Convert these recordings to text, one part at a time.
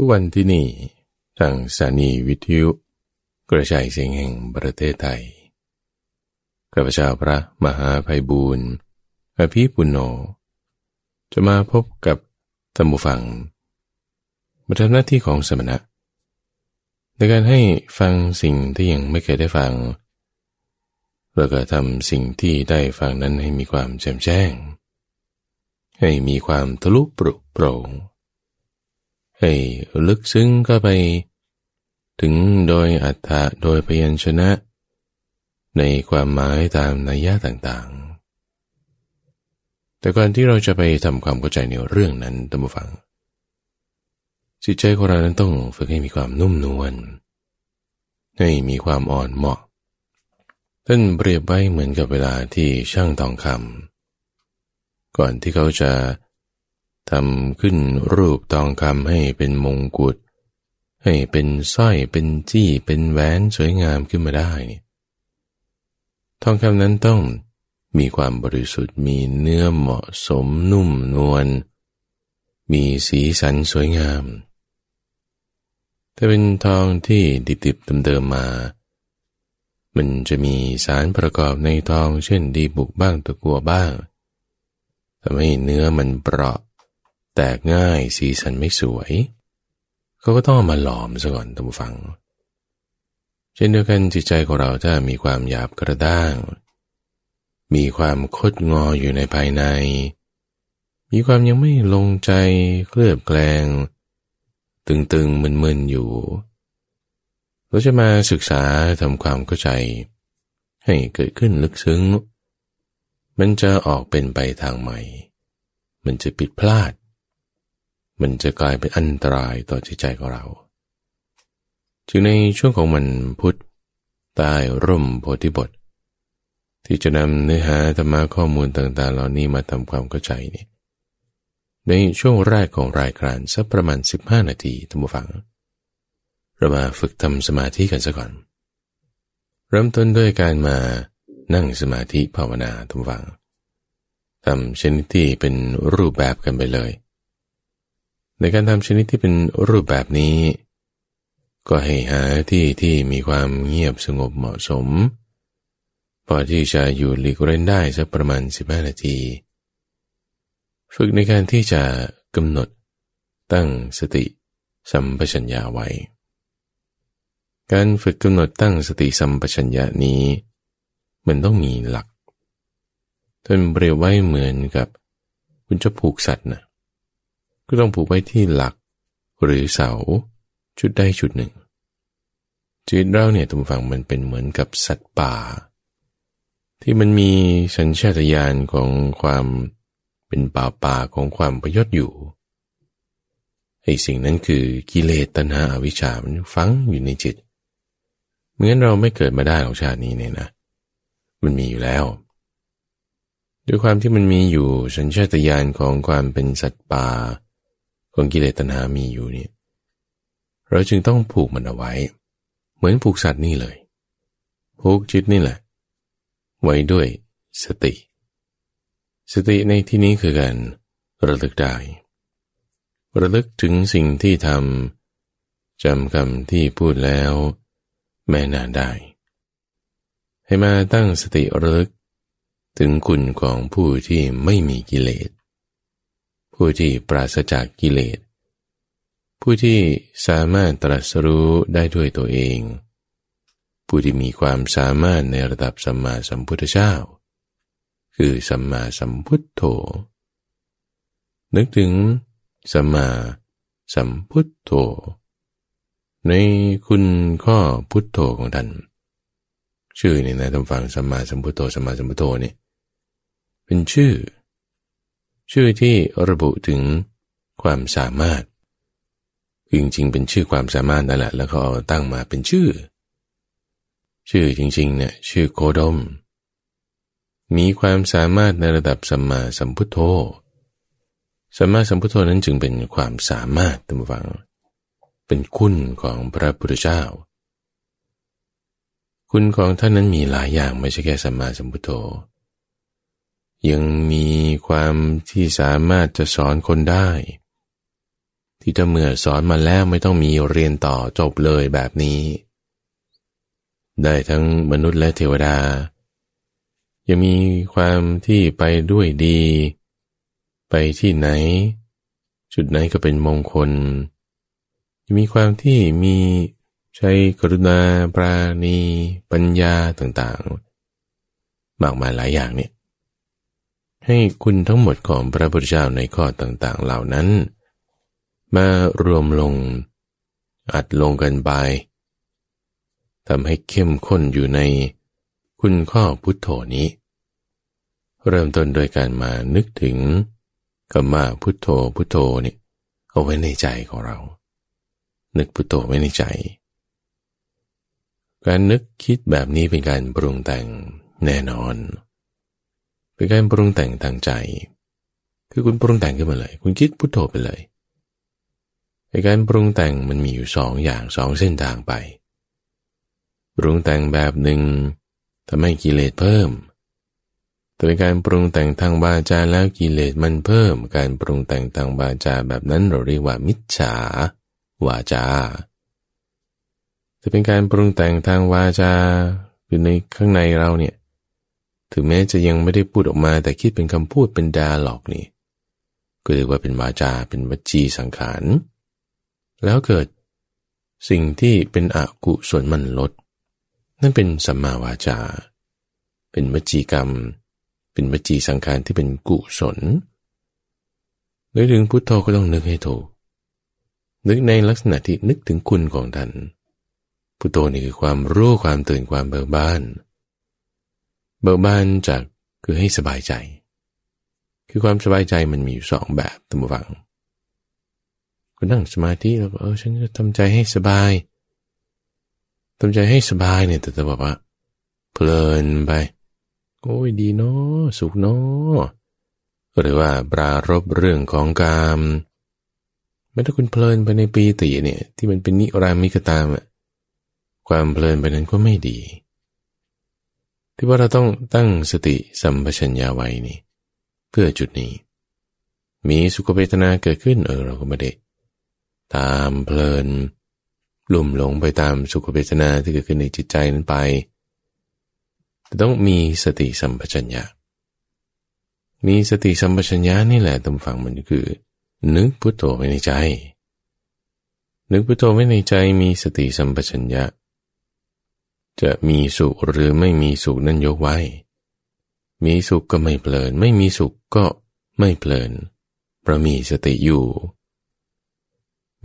ทุกวันที่นี่ทางสถานีวิทยุ กระจายเสียงแห่งประเทศไทยข้าพเจ้าพระมหาภัยบูรณ์อภิปุโน จะมาพบกับธรรมฟังมาทำหน้าที่ของสมณะ ในการให้ฟังสิ่งที่ยังไม่เคยได้ฟัง แล้วก็ทำสิ่งที่ได้ฟังนั้นให้มีความแจ่มแจ้ง ให้มีความทะลุปรุโปร่ง ให้ลึกซึ้งก็ไป ถึงโดยอัฏฐะโดยพยัญชนะ ในความหมายตามนัยยะต่างๆ แต่ก่อนที่เราจะไปทำความเข้าใจในเรื่องนั้นตั้งฟัง จิตใจของเรานั้นต้องฝึกให้มีความนุ่มนวลให้มีความอ่อนเหมาะ ท่านเปรียบไว้เหมือนกับเวลาที่ช่างทองคำก่อนที่เขาจะ ทำขึ้นรูปทองคำให้เป็นมงกุฎให้เป็นสร้อยเป็นจี้เป็นแหวนสวยงามขึ้นมาได้ทองคำนั้นต้องมีความบริสุทธิ์มีเนื้อเหมาะสมนุ่มนวลมีสีสันสวยงามแต่เป็นทองที่ดิบๆเดิมๆมา มันจะมีสารประกอบในทองเช่นดีบุกบ้างตะกัวบ้างทำให้เนื้อมันเปราะ แตกง่ายสีสันไม่สวย เขาก็ต้องมาหลอมซะก่อนท่านผู้ฟัง เช่นเดียวกันจิตใจของเราถ้ามีความหยาบกระด้าง มีความคดงออยู่ในภายใน มีความยังไม่ลงใจเคลือบแกลง ตึงๆมึนๆอยู่ เราจะมาศึกษาทำความเข้าใจ ให้เกิดขึ้นลึกซึ้ง มันจะออกเป็นไปทางใหม่ มันจะผิดพลาด มันจะกลายเป็นอันตรายต่อจิตใจของเรา จึงในช่วงของมันพุทธใต้ร่มโพธิบท ที่จะนำเนื้อหาธรรมะข้อมูลต่างๆ เหล่านี้มาทำความเข้าใจนี่ในช่วงแรกของรายการสักประมาณ 15 นาทีท่านผู้ฟัง เรามาฝึกทำสมาธิกันซะก่อน เริ่มต้นด้วยการมานั่งสมาธิภาวนาท่านผู้ฟังทำชนิดที่เป็นรูปแบบกันไปเลย ในการทำชนิดที่เป็นรูปแบบนี้ ก็ให้หาที่ที่มีความเงียบสงบเหมาะสม พอที่จะอยู่หลีกเล่นได้สักประมาณ 15 นาที ฝึกในการที่จะกำหนดตั้งสติสัมปชัญญะไว้ การฝึกกำหนดตั้งสติสัมปชัญญะนี้มันต้องมีหลักท่านเปรียบไว้เหมือนกับ คุณจะผูกสัตว์นะ ก็ต้องผูกไว้ที่หลัก หรือเสาชุดใดชุดหนึ่งจิตเราเนี่ยทุกฝั่งมันเป็นเหมือนกับสัตว์ป่า ที่มันมีสัญชาตญาณของความเป็นป่าป่าของความประยชน์อยู่ไอ้สิ่งนั้นคือกิเลสตัณหาอวิชชามันฝังอยู่ในจิตเหมือนเราไม่เกิดมาได้ของชาตินี้เนี่ยนะมันมีอยู่แล้ว ด้วยความที่มันมีอยู่สัญชาตญาณของความเป็นสัตว์ป่า ของกิเลสตัณหามีอยู่เนี่ยเราจึงต้องผูกมันเอาไว้ เหมือนผูกสัตว์นี่เลยผูกจิตนี่แหละ ไว้ด้วยสติ สติในที่นี้คือการระลึกได้ ระลึกถึงสิ่งที่ทำจำคำที่พูดแล้ว แม่นานได้ ให้มาตั้งสติระลึกถึงคุณของผู้ที่ไม่มีกิเลส ผู้ที่ปราศจากกิเลส ผู้ที่สามารถตรัสรู้ได้ด้วยตัวเอง ผู้ที่มีความสามารถในระดับสัมมาสัมพุทธเจ้า คือสัมมาสัมพุทโธ นึกถึงสัมมาสัมพุทโธ ในคุณข้อพุทโธของท่านชื่อนี่นะท่านฟังสัมมาสัมพุทโธสัมมาสัมพุทโธนี่เป็นชื่อ ชื่อที่ระบุถึงความสามารถจริงๆ เป็นชื่อความสามารถนั่นแหละแล้วก็ตั้งมาเป็นชื่อ ชื่อจริงๆเนี่ยชื่อโคดม มีความสามารถในระดับสัมมาสัมพุทโธสัมมาสัมพุทโธนั้นจึงเป็นความสามารถตามฟัง เป็นคุณของพระพุทธเจ้า คุณของท่านนั้นมีหลายอย่างไม่ใช่แค่สัมมาสัมพุทโธ ยังมีความที่สามารถจะสอนคนได้ ที่ที่จะเมื่อสอนมาแล้วไม่ต้องมีเรียนต่อจบเลยแบบนี้ ได้ทั้งมนุษย์และเทวดา ยังมีความที่ไปด้วยดี ไปที่ไหน จุดไหนก็เป็นมงคล ยังมีความที่มีใช้กรุณาปราณี ปัญญาต่างๆ มากมายหลายอย่างเนี่ย ให้คุณทั้งหมดของพระพุทธเจ้าในข้อต่างๆเหล่านั้น มารวมลง อัดลงกันไปทำให้เข้มข้นอยู่ในคุณข้อพุทโธนี้ เริ่มต้นโดยการมานึกถึงคำว่าพุทโธพุทโธนี่เอาไว้ในใจของเรา นึกพุทโธไว้ในใจ การนึกคิดแบบนี้เป็นการปรุงแต่งแน่นอนเป็นการปรุงแต่งทางใจ คือคุณปรุงแต่งขึ้นมาเลย คุณคิดพุทโธไปเลยในการปรุงแต่งมันมีอยู่สองอย่างสองเส้นทางไป ปรุงแต่งแบบหนึ่งทำให้กิเลสเพิ่ม แต่เป็นการปรุงแต่งทางบาจาแล้วกิเลสมันเพิ่ม การปรุงแต่งทางบาจาแบบนั้นเราเรียกว่ามิจฉาวาจา จะเป็นการปรุงแต่งทางวาจาอยู่ในข้างในเราเนี่ย ถึงแม้จะยังไม่ได้พูดออกมาแต่คิดเป็นคำพูดเป็นดาหลอกนี่ ก็เรียกว่าเป็นวาจาเป็นวจีสังขาร แล้วเกิดสิ่งที่เป็นอกุศลมันลด นั่นเป็นสัมมาวาจา เป็นวจีกรรม เป็นวจีสังขารที่เป็นกุศลนึกถึงพุทโธก็ต้องนึกให้ถูก นึกในลักษณะที่นึกถึงคุณของท่านพุทโธนี่คือความรู้ความตื่นความเบิกบานเบิกบานจากคือให้สบายใจ คือความสบายใจมันมีอยู่สองแบบตั้งฟังก็นั่งสมาธิแล้วก็เออฉันจะทำใจให้สบายทำใจให้สบายเนี่ยแต่จะบอกว่าเพลินไป โอ้ยดีเนาะสุขเนาะหรือว่าปรารบเรื่องของกามไม่ถ้าคุณเพลินไปในปีติเนี่ย ที่มันเป็นนิรามิกตามอะความเพลินไปนั้นก็ไม่ดี ที่ว่าเราต้องตั้งสติสัมปชัญญะไว้นี่ เพื่อจุดนี้ มีสุขเวทนาเกิดขึ้นเออเราก็ไม่ได้ตามเพลินลุ่มหลงไปตามสุขเวทนาที่เกิดขึ้นในจิตใจนั้นไปต่ต้องมีสติสัมปชัญญะ มีสติสัมปชัญญะนี่แหละตำฝังมันคือ นึกพุทโธไว้ในใจ นึกพุทโธไว้ในใจมีสติสัมปชัญญะ จะมีสุขหรือไม่มีสุขนั่นยกไว้ มีสุขก็ไม่เพลิน ไม่มีสุขก็ไม่เพลินเพราะมีสติอยู่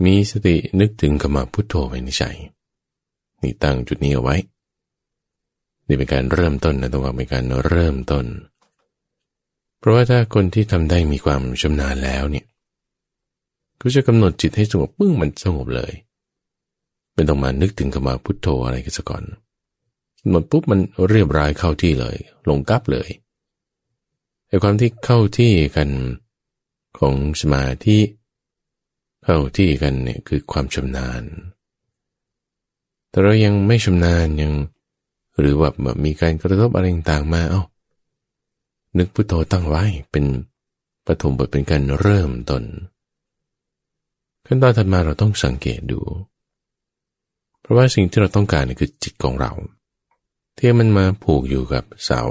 มีสตินึกถึงขมาพุทโธไว้ในใจนี่ตั้งจุดนี้เอาไว้นี่เป็นการเริ่มต้นนะต้องว่าเป็นการเริ่มต้น เพราะว่าถ้าคนที่ทำได้มีความชำนาญแล้วเนี่ยก็จะกำหนดจิตให้สงบปึ้งมันสงบเลย เป็นต้องมานึกถึงขมาพุทโธอะไรกันซะก่อน หมดปุ๊บมันเรียบร้อยเข้าที่เลย ลงกับเลยไอ้ความที่เข้าที่กันของสมาธิเข้าที่กันเนี่ยคือความชำนาญ แต่เรายังไม่ชำนาญยัง หรือว่ามีการกระทบอะไรต่างมาเอา้านึกพุทโธตั้งไว้เป็นปฐมบทเป็นการเริ่มต้นขั้นตอนถัดมาเราต้องสังเกตดู เพราะว่าสิ่งที่เราต้องการคือจิตของเรา ที่มันมาผูกอยู่กับเสา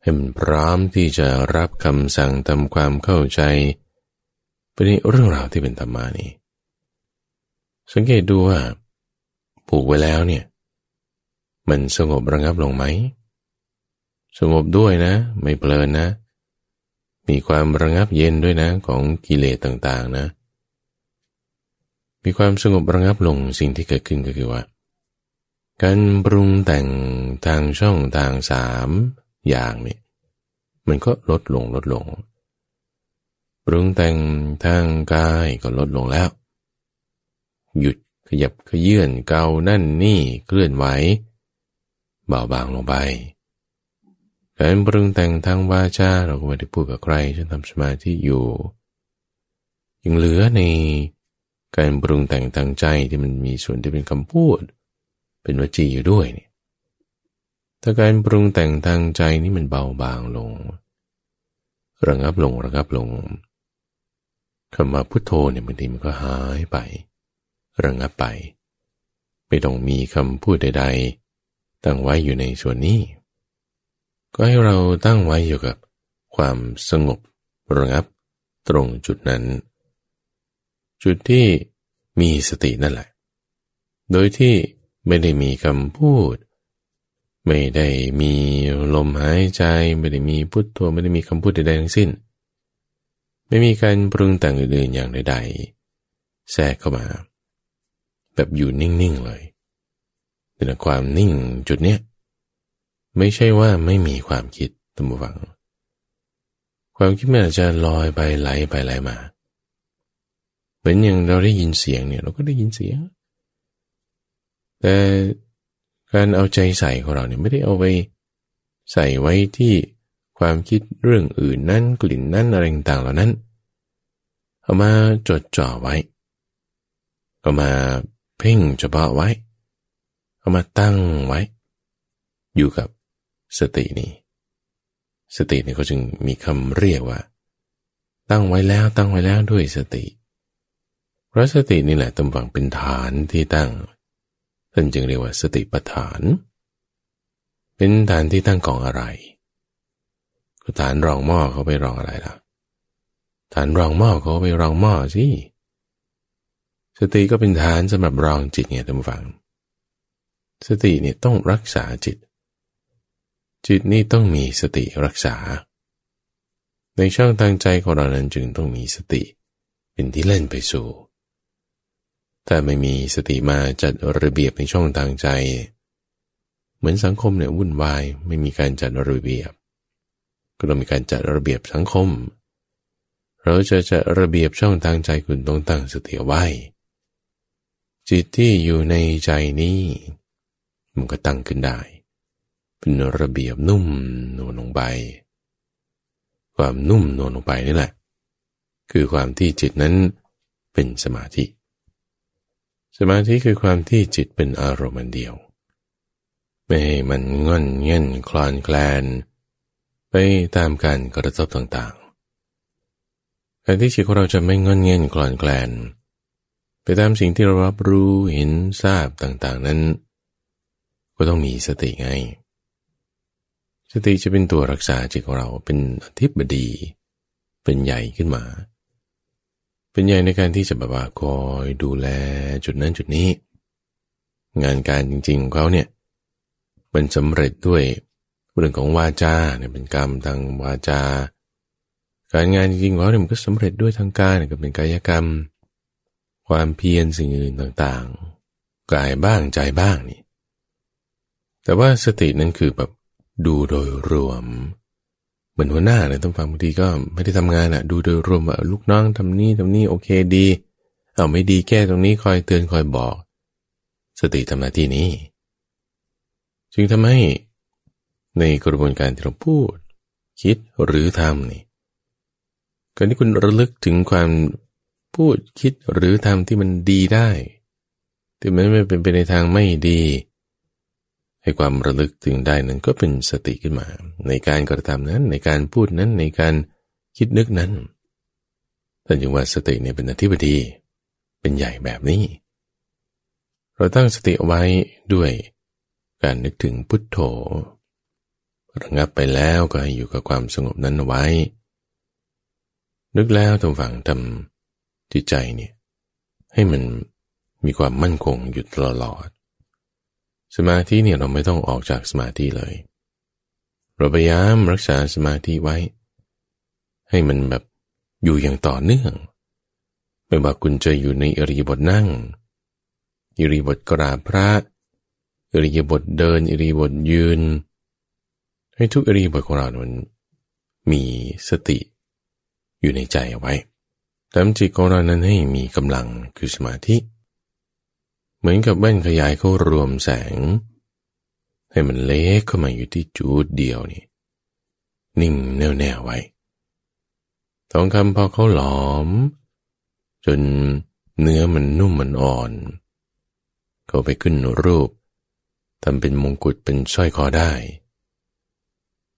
ให้มันพร้อมที่จะรับคำสั่งทำความเข้าใจเป็นเรื่องราวที่เป็นธรรมานี่สังเกตดูว่า ผูกไว้แล้วเนี่ย มันสงบระงับลงไหม สงบด้วยนะ ไม่เพลินนะ มีความระงับเย็นด้วยนะของกิเลสต่างๆนะ มีความสงบระงับลงสิ่งที่เกิดขึ้นก็คือว่า การปรุงแต่งทางช่องทางสามอย่างนี่มันก็ลดลงลดลง ปรุงแต่งทางกายก็ลดลงแล้ว หยุดขยับขยื่นเกานั่นนี่เคลื่อนไหวเบาบางลงไปการปรุงแต่งทางวาจาเราก็ไม่ได้พูดกับใครฉันทำสมาธิอยู่ ยังเหลือในการปรุงแต่งทางใจที่มันมีส่วนที่เป็นคำพูด เป็นวจีอยู่ด้วยนี่ถ้าการปรุงแต่งทางใจนี่มันเบาบางลง ระงับลงระงับลงคำว่าพุทโธเนี่ยบางทีมันก็หายไประงับไป ไม่ต้องมีคำพูดใด ๆ ตั้งไว้อยู่ในส่วนนี้ ก็ให้เราตั้งไว้อยู่กับความสงบระงับตรงจุดนั้น จุดที่มีสตินั่นแหละ โดยที่ ไม่ได้มีคำพูด ไม่ได้มีลมหายใจ ไม่ได้มีพุทโธไม่ได้มีคำพูดใดๆทั้งสิ้น ไม่มีการปรุงแต่งอื่นๆอย่างใดๆแทรกเข้ามา แบบอยู่นิ่งๆเลยแต่ความนิ่งจุดเนี้ยไม่ใช่ว่าไม่มีความคิดตั้งฟัง ความคิดมันอาจจะลอยไปไหลไปไหลมา เหมือนอย่างเราได้ยินเสียงเนี่ย เราก็ได้ยินเสียง แต่การเอาใจใส่ของเราเนี่ยไม่ได้เอาไปใส่ไว้ที่ความคิดเรื่องอื่นนั่นกลิ่นนั่นอะไรต่างเหล่านั้น เอามาจดจ่อไว้เอามาเพ่งเฉพาะไว้ เอามาตั้งไว้ อยู่กับสตินี้ สตินี่ก็จึงมีคำเรียกว่า ตั้งไว้แล้วตั้งไว้แล้วด้วยสติ เพราะสตินี่แหละตำฝังเป็นฐานที่ตั้ง ท่านจึงเรียกว่าสติปัฏฐาน เป็นฐานที่ตั้งของอะไรฐานรองหม้อเขาไปรองอะไรล่ะ ฐานรองหม้อเขาไปรองหม้อสิ สติก็เป็นฐานสำหรับรองจิตไงท่านผู้ฟัง สติเนี่ยต้องรักษาจิต จิตนี่ต้องมีสติรักษา ในช่องทางใจของเรานั้นจึงต้องมีสติ เป็นที่เล่นไปสู่ ถ้าไม่มีสติมาจัดระเบียบในช่องทางใจ เหมือนสังคมเนี่ยวุ่นวายไม่มีการจัดระเบียบ ก็ต้องมีการจัดระเบียบสังคม เราจะจัดระเบียบช่องทางใจคุณต้องตั้งสติไว้ จิตที่อยู่ในใจนี้มันก็ตั้งขึ้นได้ เป็นระเบียบนุ่มนวลลงไป ความนุ่มนวลลงไปนี่แหละ คือความที่จิตนั้นเป็นสมาธิ สมาธิคือความที่จิตเป็นอารมณ์เดียว ไม่ให้มันงอนเง่นคลอนแคลน ไปตามการกระทบต่างๆการที่จิตของเราจะไม่งอนเง่นคลอนแคลน ไปตามสิ่งที่เรารับรู้เห็นทราบต่างๆนั้น ก็ต้องมีสติไง สติจะเป็นตัวรักษาจิตของเราเป็นอธิบดี เป็นใหญ่ขึ้นมา เป็นใหญ่ในการที่จะแบบว่าคอยดูแลจุดนั้นจุดนี้ งานการจริงๆของเขาเนี่ยมันสำเร็จด้วยเรื่องของวาจาเนี่ยเป็นกรรมทางวาจา การงานจริงๆของเขาเนี่ยมันก็สำเร็จด้วยทางกายเนี่ยก็เป็นกายกรรม ความเพียรสิ่งอื่นต่างๆ กายบ้างใจบ้างนี่แต่ว่าสตินั้นคือแบบดูโดยรวม เหมือนหัวหน้าเนี่ยต้องฟังบางทีก็ไม่ได้ทำงานอะ่ะ ดูโดยรวมว่าลูกน้องทำนี่ทำนี่โอเคดีเอาไม่ดีแก้ตรงนี้คอยเตือนคอยบอก สติทำหน้าที่นี้ จึงทำให้ในกระบวนการที่เราพูด คิดหรือทำนี่การที่คุณระลึกถึงความพูดคิดหรือทำที่มันดีได้ที่มันไม่เป็นไปในทางไม่ดี ให้ความระลึกถึงได้นั้นก็เป็นสติขึ้นมา ในการกระทำนั้นในการพูดนั้นในการคิดนึกนั้นแต่จึงว่าสติเนี่ยเป็นอธิบดีเป็นใหญ่แบบนี้ เราตั้งสติเอาไว้ด้วยการนึกถึงพุทโธระงับไปแล้วก็ให้อยู่กับความสงบนั้นไว้ นึกแล้วทำฝังทำจิตใจเนี่ยให้มันมีความมั่นคงอยู่ตลอด สมาธิเนี่ยเราไม่ต้องออกจากสมาธิเลย เราพยายามรักษาสมาธิไว้ ให้มันแบบอยู่อย่างต่อเนื่อง ไม่ว่าคุณจะอยู่ในอริยบทนั่งอิริยบทกราบพระอริยบทเดินอิริยบทยืน ให้ทุกอริยบทของเรามันมีสติอยู่ในใจเอาไว้ทำจิตของเรานั้นให้มีกำลังคือสมาธิเเหมือนกับแว่นขยายเขารวมแสง ให้มันเล็กเข้ามาอยู่ที่จุดเดียวนี่นิ่งแน่วแน่ไว้ทองคำพอเขาหลอม จนเนื้อมันนุ่มมันอ่อน เขาไปขึ้นรูปทำเป็นมงกุฎเป็นสร้อยคอได้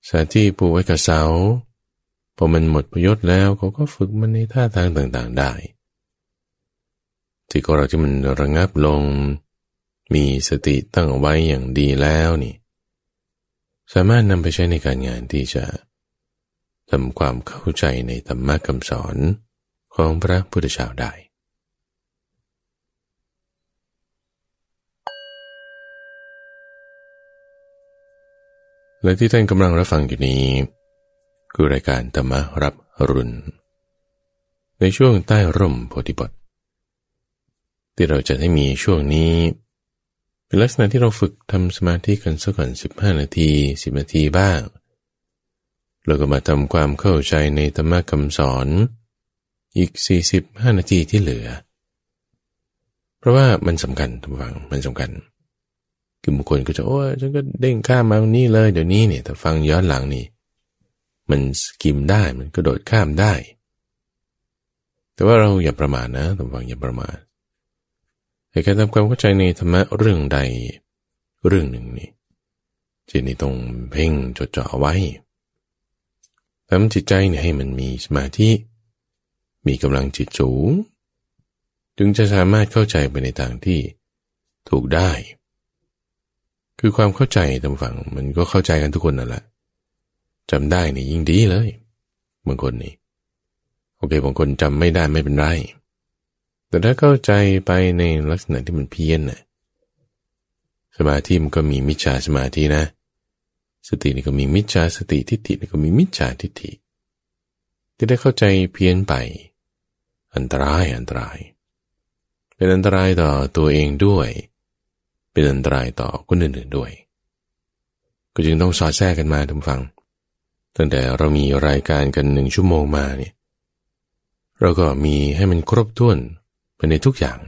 สาที่ปูไว้กับเสาพอมันหมดประโยชน์แล้วเขาก็ฝึกมันในท่าทางต่างๆได้ ที่ก็เราที่มันระงับลง มีสติตั้งไว้อย่างดีแล้วนี่ สามารถนำไปใช้ในการงานที่จะทำความเข้าใจในธรรมะคำสอนของพระพุทธเจ้าได้และที่ท่านกำลังรับฟังอยู่นี้ คือรายการธรรมรับรุณในช่วงใต้ร่มโพธิบท ที่เราจะให้มีช่วงนี้ เป็นลักษณะที่เราฝึกทำสมาธิกันสักก่อน15 นาที 10 นาทีบ้างแล้วก็มาทำความเข้าใจในธรรมะคำสอน อีก 45 นาทีที่เหลือ เพราะว่ามันสำคัญทุกฝังมันสำคัญ คือบางคนก็จะโอ้ฉันก็เด้งข้ามมาตรงนี่เลยเดี๋ยวนี้เนี่ยแต่ฟังย้อนหลังนี่ มันสกิมได้มันกระโดดข้ามได้ แต่ว่าเราอย่าประมาทนะทุกฝังอย่าประมาท ให้การทำความเข้าใจในธรรมะเรื่องใด เรื่องหนึ่งนี่จิตนี่ต้องเพ่งจดจ่อไว้ทำจิตใจเนี่ยให้มันมีสมาธิ มีกำลังจิตสูง จึงจะสามารถเข้าใจไปในทางที่ถูกได้ คือความเข้าใจตามฝั่งมันก็เข้าใจกันทุกคนนั่นแหละจำได้นี่ยิ่งดีเลยบางคนนี่ โอเคบางคนจำไม่ได้ไม่เป็นไร แต่ถ้าเข้าใจไปในลักษณะที่มันเพี้ยนน่ะสมาธิมันก็มีมิจฉาสมาธินะ สตินี่ก็มีมิจฉาสติทิฏฐินี่ก็มีมิจฉาทิฏฐิที่ได้เข้าใจเพี้ยนไป อันตรายอันตราย เป็นอันตรายต่อตัวเองด้วย เป็นอันตรายต่อคนอื่นๆด้วย ก็จึงต้องสอดแทรกกันมาทุกฟัง ตั้งแต่เรามีรายการกันหนึ่งชั่วโมงมาเนี่ยเราก็มีให้มันครบถ้วน ไปในทุกอย่าง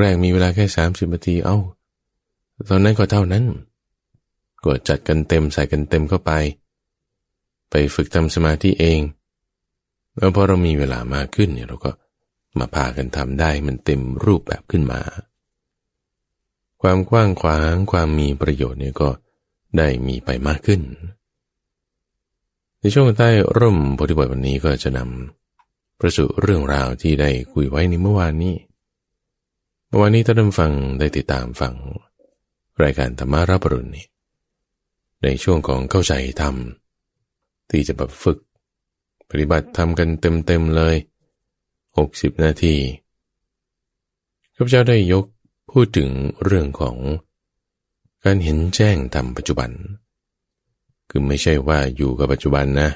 แรกๆมีเวลาแค่สามสิบนาทีเอา้า ตอนนั้นก็เท่านั้นก็จัดกันเต็มใส่กันเต็มเข้าไป ไปฝึกทำสมาธิเองแล้วพอเรามีเวลามากขึ้นเนี่ยเราก็มาพากันทำได้มันเต็มรูปแบบขึ้นมา ความกว้างขวางความมีประโยชน์เนี่ยก็ได้มีไปมากขึ้น ในช่วงใต้ร่มบทบทวันนี้ก็จะนำ ประสุเรื่องราวที่ได้คุยไว้ในเมื่อวานนี้ เมื่อวานนี้ท่านฟังได้ติดตามฟัง รายการธรรมารับรุณนี่ในช่วงของเข้าใจธรรม ที่จะแบบฝึก ปฏิบัติทำกันเต็มๆเลย 60 นาทีข้าพเจ้าได้ยกพูดถึงเรื่องของการเห็นแจ้งทำปัจจุบัน คือไม่ใช่ว่าอยู่กับปัจจุบันนะ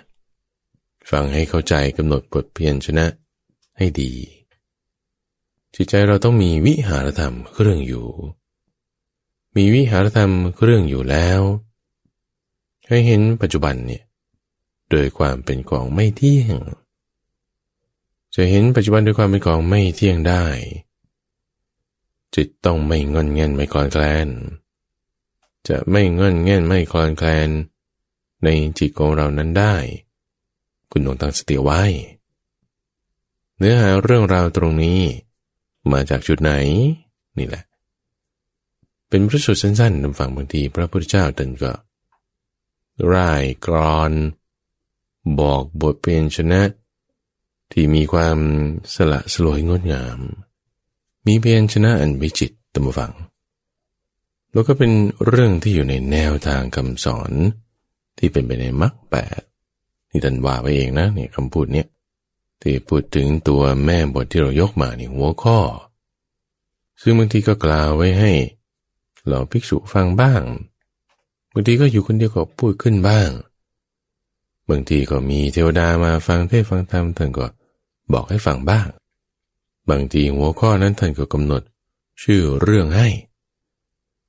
ฟังให้เข้าใจกำหนดบทเพียรชนะให้ดี จิตใจเราต้องมีวิหารธรรมเครื่องอยู่ มีวิหารธรรมเครื่องอยู่แล้ว ให้เห็นปัจจุบันเนี่ยโดยความเป็นของไม่เที่ยง จะเห็นปัจจุบันด้วยความเป็นของไม่เที่ยงได้ จิตต้องไม่งอนเงินไม่คลอนแคลน จะไม่งอนเงินไม่คลอนแคลน ในจิตของเรานั้นได้ คุณต้องตั้งสติไว้ เนื้อหาเรื่องราวตรงนี้ มาจากจุดไหน นี่แหละ เป็นพระสูตรสั้นๆนำฝั่งบางทีพระพุทธเจ้าตรัสก็ร่ายกรอน บอกบทเป็นชนะ ที่มีความสละสลวยงดงาม มีเพียนชนะอันวิจิตตมฟัง แล้วก็เป็นเรื่องที่อยู่ในแนวทางคำสอนที่เป็นไปในมรรคแปด นี่ท่านว่าไปเองนะเนี่ยคำพูดเนี่ยที่พูดถึงตัวแม่บทที่เรายกมาในหัวข้อ ซึ่งบางทีก็กล่าวไว้ให้เราภิกษุฟังบ้างบางทีก็อยู่คนเดียวก็พูดขึ้นบ้าง บางทีก็มีเทวดามาฟังเทศฟังธรรมท่านก็บอกให้ฟังบ้าง บางทีหัวข้อนั้นท่านก็กำหนดชื่อเรื่องให้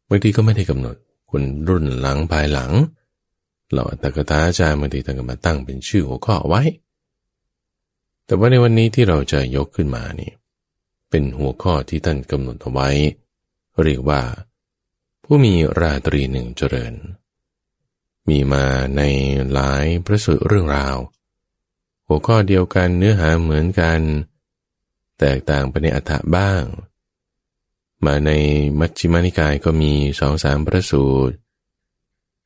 บางทีก็ไม่ได้กำหนดคนรุ่นหลังภายหลัง เราอัตกถาอาจารย์บางทีท่านก็มาตั้งเป็นชื่อหัวข้อไว้ แต่ว่าในวันนี้ที่เราจะยกขึ้นมานี่เป็นหัวข้อที่ท่านกำหนดเอาไว้ เรียกว่า ผู้มีราตรีหนึ่งเจริญ มีมาในหลายพระสูตรเรื่องราว หัวข้อเดียวกันเนื้อหาเหมือนกัน แตกต่างไปในอัฏฐบ้าง มาในมัชฌิมานิกายก็มีสองสามพระสูตร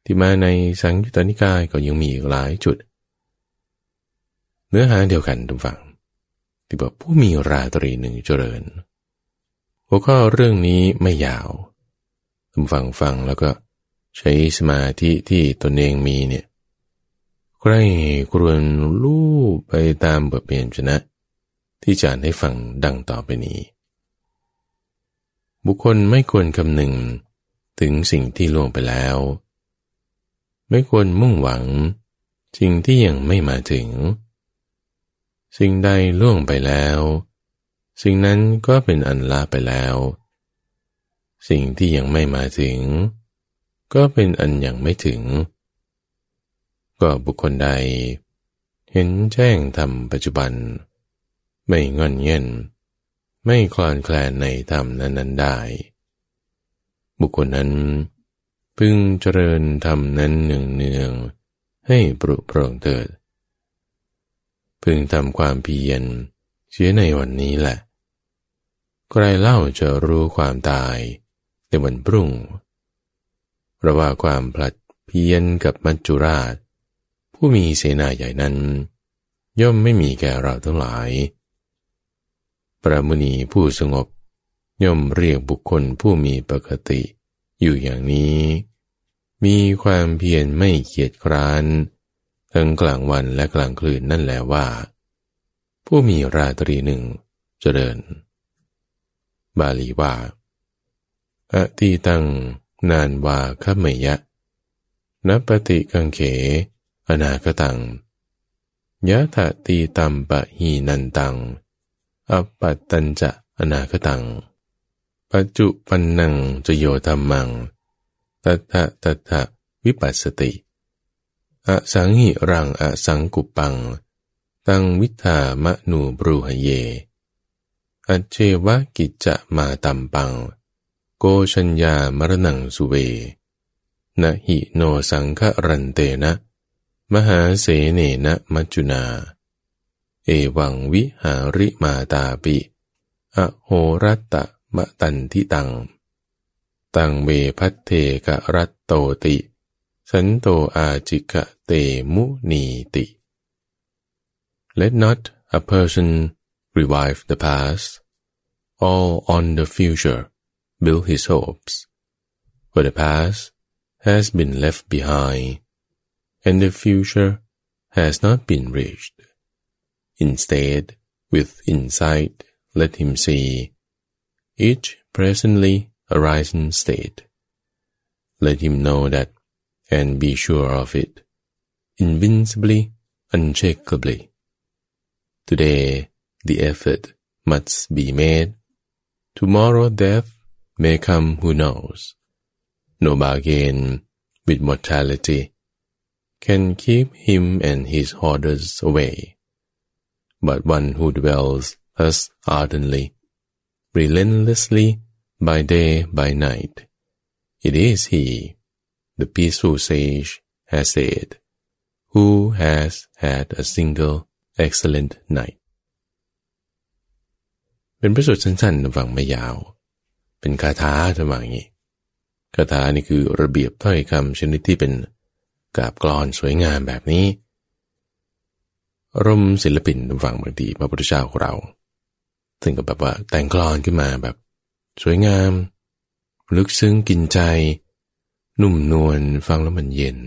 ที่มาในสังยุตตนิกายก็ยังมีอีกหลายจุด เนื้อหาเดียวกันทุกฝั่งที่บอกผู้มีราตรีหนึ่งเจริญหัวข้อเรื่องนี้ไม่ยาวทุกฝั่งฟังแล้วก็ใช้สมาธิที่ตนเองมีเนี่ยใครกรวนลูบไปตามบทเปลี่ยนชนะ ที่จะให้ฟังดังต่อไปนี้ บุคคลไม่ควรคำนึงถึงสิ่งที่ล่วงไปแล้ว ไม่ควรมุ่งหวัง สิ่งที่ยังไม่มาถึง สิ่งใดล่วงไปแล้ว สิ่งนั้นก็เป็นอันลาไปแล้ว สิ่งที่ยังไม่มาถึง ก็เป็นอันยังไม่ถึง ก็บุคคลใด เห็นแจ้งธรรมปัจจุบัน ไม่งอนเงียนไม่คลอนแคลนในธรรมนั้นๆได้ บุคคลนั้น พึงเจริญธรรมนั้นเนืองเนือง ให้ปรุโปร่งเถิด พึงทำความเพียรเชื่อในวันนี้แหละ ใครเล่าจะรู้ความตายในวันพรุ่งเพราะว่าความผลัดเพียรกับมัจจุราช ผู้มีเสนาใหญ่นั้น ย่อมไม่มีแก่เราทั้งหลาย ประมุนีผู้สงบย่อมเรียกบุคคลผู้มีปกติ อยู่อย่างนี้ มีความเพียรไม่เกียจคร้านทั้งกลางวันและกลางคืนนั่นแหละว่า ผู้มีราตรีหนึ่งเจริญ บาลีว่าอะตีตังนานวาขเมยะนปฏิกังเข อนาคตังยะถะตีตัมปะหีนันตังอปัตตัญจะอนาคตัง ปัจจุปันนังจะโยธรรมังตถะตถะวิปัสสติ อสังหิรังอสังกุปัง ตังวิธามะนูบรูหเย อเจวะกิจจะมาตัมปัง โกชัญญามรณังสุเว นะหิโนสังฆรันเตนะ มหาเสเนนะมัจจุนา เอวังวิหาริมาตาปิ อโหรัตตะ มะตันทิตังตังเวพัตเทกะรัตโตติ สันโตอาจิกะเตมุนีติ Let not a person revive the past, all on the future build his hopes, for the past has been left behind, and the future has not been reached. Instead, with insight, let him see, each presently arising state. Let him know that and be sure of it, invincibly, unshakably. Today, the effort must be made. Tomorrow, death may come, who knows. No bargain with mortality can keep him and his hoarders away. But one who dwells thus ardently, relentlessly by day, by night. It is he, the peaceful sage has said, who has had a single excellent night เป็นพระสูตรสั้นๆฟังไม่ยาว เป็นคาถาจะว่าอย่างนี้คาถานี่คือระเบียบถ้อยคำชนิดที่เป็นกาบกรอนสวยงามแบบนี้รมศิลปินฟังบางทีพระพุทธเจ้าของเรา ถึงกับแบบว่าแต่งกรอนขึ้นมาแบบ สวยงาม ลึกซึ้งกินใจ นุ่มนวลฟังแล้วมันเย็น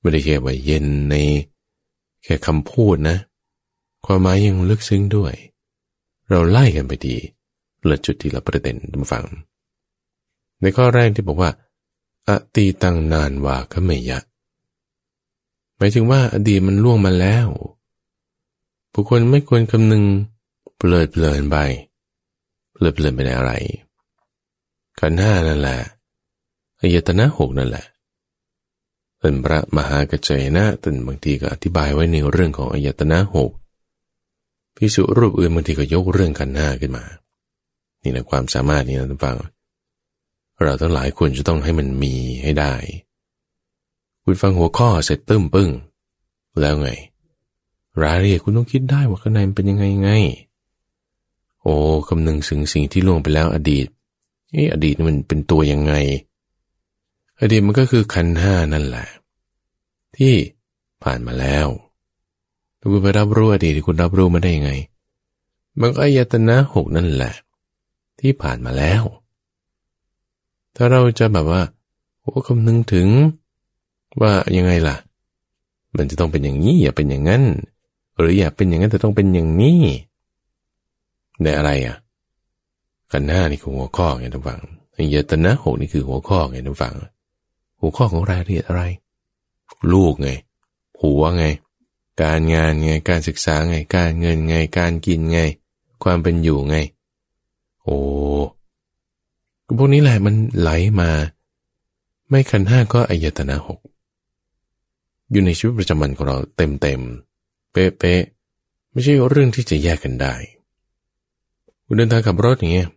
ไม่ได้แค่ว่าเย็นใน แค่คำพูดนะ ความหมายยังลึกซึ้งด้วย เราไล่กันไปดีละจุดที่ละประเด็นมาฟัง ในข้อแรกที่บอกว่าอตีตังนานว่าขเมยะหมายถึงว่าอดีตมันล่วงมาแล้ว บุคคลไม่ควรคำนึง เปลิดเพลินไปเพลิดเพลินไปในอะไรขันห้านั่นแหละอายตนะหกนั่นแหละเป็นพระมหากระเจนะตันบางทีก็อธิบายไว้ในเรื่องของอายตนะหกพิสุรูปอื่นบางทีก็ยกเรื่องขันห้าขึ้นมา นี่นะความสามารถนี่นะท่านฟัง เราทั้งหลายควรจะต้องให้มันมีให้ได้ คุณฟังหัวข้อเสร็จตึ้มปึ้ง แล้วไงรายละเอียดคุณต้องคิดได้ว่าข้างในมันเป็นยังไงไง อ้คำนึงถึงสิ่งที่ล่วงไปแล้วอดีตเอออดีตมันเป็นตัวยังไง อดีตมันก็คือขันห้านั่นแหละ ที่ผ่านมาแล้วคุณไปรับรู้อดีตคุณรับรู้มาได้ยังไง มันก็อายตนะหกนั่นแหละ ที่ผ่านมาแล้ว ถ้าเราจะแบบว่าโอ้คำนึงถึง ว่ายังไงล่ะ มันจะต้องเป็นอย่างนี้อย่าเป็นอย่างนั้น หรืออย่าเป็นอย่างนั้นแต่ต้องเป็นอย่างนี้ ในอะไรอะกันหน้านี่คือหัวข้อไงท่านฟังอายตนะหกนี่คือหัวข้อไงท่านฟัง หัวข้อของรายละเอียดอะไร ลูกไงผัวไง การงานไง การศึกษาไง การเงินไง การกินไง ความเป็นอยู่ไง โอ้พวกนี้แหละมันไหลมา ไม่ขันห้าก็อายตนะหกอยู่ในชีวิตประจำวันของเราเต็มเต็มเป๊ะเป๊ะไม่ใช่เรื่องที่จะแยกกันได้ คุณเดินทางขับรถอย่างเงี้ย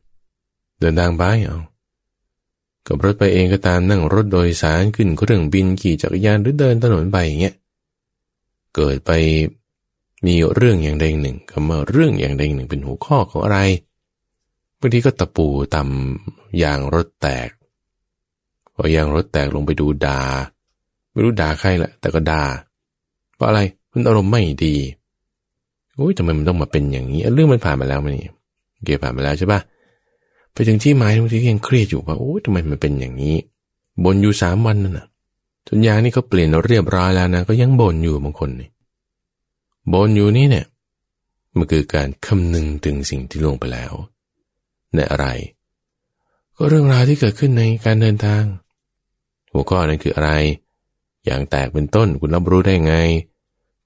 เดินทางไปเอาขับรถไปเองก็ตามนั่งรถโดยสารขึ้นเครื่องบินขี่จักรยานหรือเดินถนนไปอย่างเงี้ยเกิดไปมีเรื่องอย่างใดหนึ่งคำว่าเรื่องอย่างใดหนึ่งเป็นหัวข้อของอะไรบางทีก็ตะปูตำยางรถแตกพอยางรถแตกลงไปดูดาไม่รู้ด่าใครแหละ แต่ก็ด่าเพราะอะไรมันอารมณ์ไม่ดีโอ้ยทำไมมันต้องมาเป็นอย่างนี้ เรื่องมันผ่านมาแล้วมันนี่ เกี่ยผ่านมาแล้วใช่ปะไปถึงที่หมายบางทียังเครียดอยู่ว่าโอ้ยทำไมมันเป็นอย่างนี้บนอยู่สามวันนั่นน่ะจนยานี่เขาเปลี่ยนเรียบร้อยแล้วนะก็ยังบ่นอยู่บางคนนี่บ่นอยู่นี่เนี่ยมันคือการคำนึงถึงสิ่งที่ลงไปแล้วในอะไร ก็เรื่องราวที่เกิดขึ้นในการเดินทาง หัวข้อนั้นคืออะไร อย่างแตกเป็นต้นคุณรับรู้ได้ไง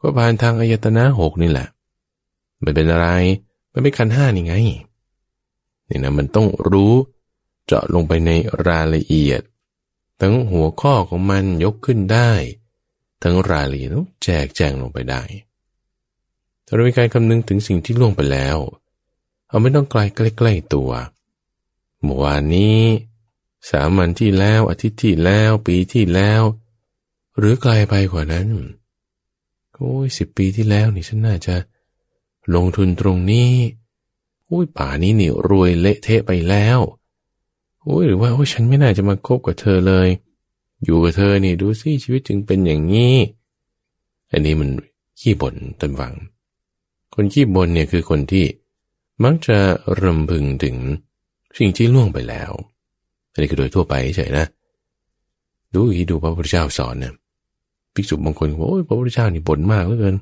ก็ผ่านทางอายตนะหกนี่แหละ มันเป็นอะไร มันเป็นขันห้านี่ไง นี่นะมันต้องรู้เจาะลงไปในรายละเอียด ทั้งหัวข้อของมันยกขึ้นได้ ทั้งรายละเอียดต้องแจกแจงลงไปได้ถ้าเรามีการคำนึงถึงสิ่งที่ล่วงไปแล้ว เอาไม่ต้องไกลใกล้ๆตัวเมื่อวานนี้ สามวันที่แล้วอาทิตย์ที่แล้วปีที่แล้ว หรือไกลไปกว่านั้นโอ้ยสิบปีที่แล้วนี่ฉันน่าจะ ลงทุนตรงนี้ อุ้ยป่านี้นี่รวยเละเทะไปแล้วอุ้ยหรือว่าโอ้ฉันไม่น่าจะมาคบกับเธอเลย อยู่กับเธอนี่ดูสิชีวิตจึงเป็นอย่างนี้ อันนี้มันขี้บ่นตันวัง คนขี้บ่นเนี่ยคือคนที่มักจะรำพึงถึงสิ่งที่ล่วงไปแล้ว อันนี้คือโดยทั่วไปเฉยนะ ดูอีดูพระพุทธเจ้าสอนเนี่ยภิกษุบางคนบอกโอ้ยพระพุทธเจ้านี่บ่นมากเหลือเกิน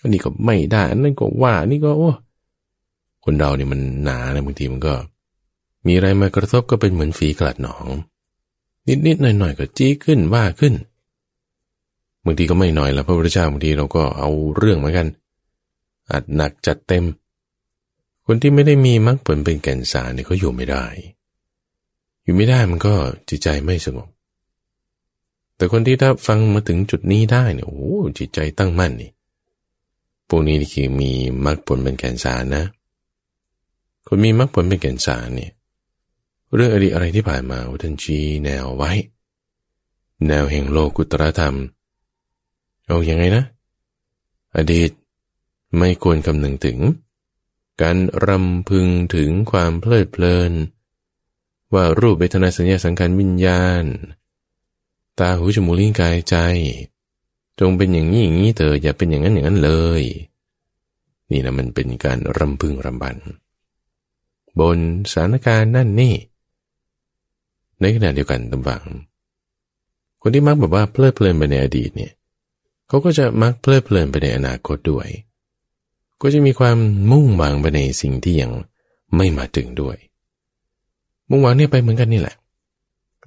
อันนี้ก็ไม่ได้ อันนั้นก็ว่าอันนี้ก็โอ้ คนเราเนี่ยมันหนานะบางทีมันก็ มีอะไรมากระทบก็เป็นเหมือนฝีกลัดหนอง นิดๆหน่อยๆก็จี้ขึ้นว่าขึ้นบางทีก็ไม่หน้อยแล้วพระพุทธเจ้าบางทีเราก็เอาเรื่องเหมือนกันอัดหนักจัดเต็ม คนที่ไม่ได้มีมรรคผลเป็นแก่นสารเนี่ยเขาอยู่ไม่ได้ อยู่ไม่ได้มันก็จิตใจไม่สงบ แต่คนที่ถ้าฟังมาถึงจุดนี้ได้เนี่ยโอ้จิตใจตั้งมั่นนี่พวกนี้นี่คือมีมรรคผลเป็นแก่นสารนะ คนมีมรรคผลเป็นแก่นสารเนี่ยเรื่องอดีตอะไรที่ผ่านมาท่านชี้แนวไว้ แนวแห่งโลกุตรธรรม เอาอยัางไงนะ อดีตไม่ควรคำนึงถึง การรำพึงถึงความเพลิดเพลิน ว่ารูปเวทนาสัญญาสังขารวิญญาณ ตาหูจมูกลิ้นกายใจ จงเป็นอย่างนี้อย่างนี้เถออย่าเป็นอย่างนั้นอย่างนั้นเลย นี่นะมันเป็นการรำพึงรำบัน บนสถานการณ์นั่นนี่ ในขณะเดียวกันตำฝัง คนที่มักแบบว่าเพลิดเพลินไปในอดีตเนี่ยเขาก็จะมักเพลิดเพลินไปในอนาคตด้วย ก็จะมีความมุ่งหวังไปในสิ่งที่ยังไม่มาถึงด้วย มุ่งหวังเนี่ยไปเหมือนกันนี่แหละ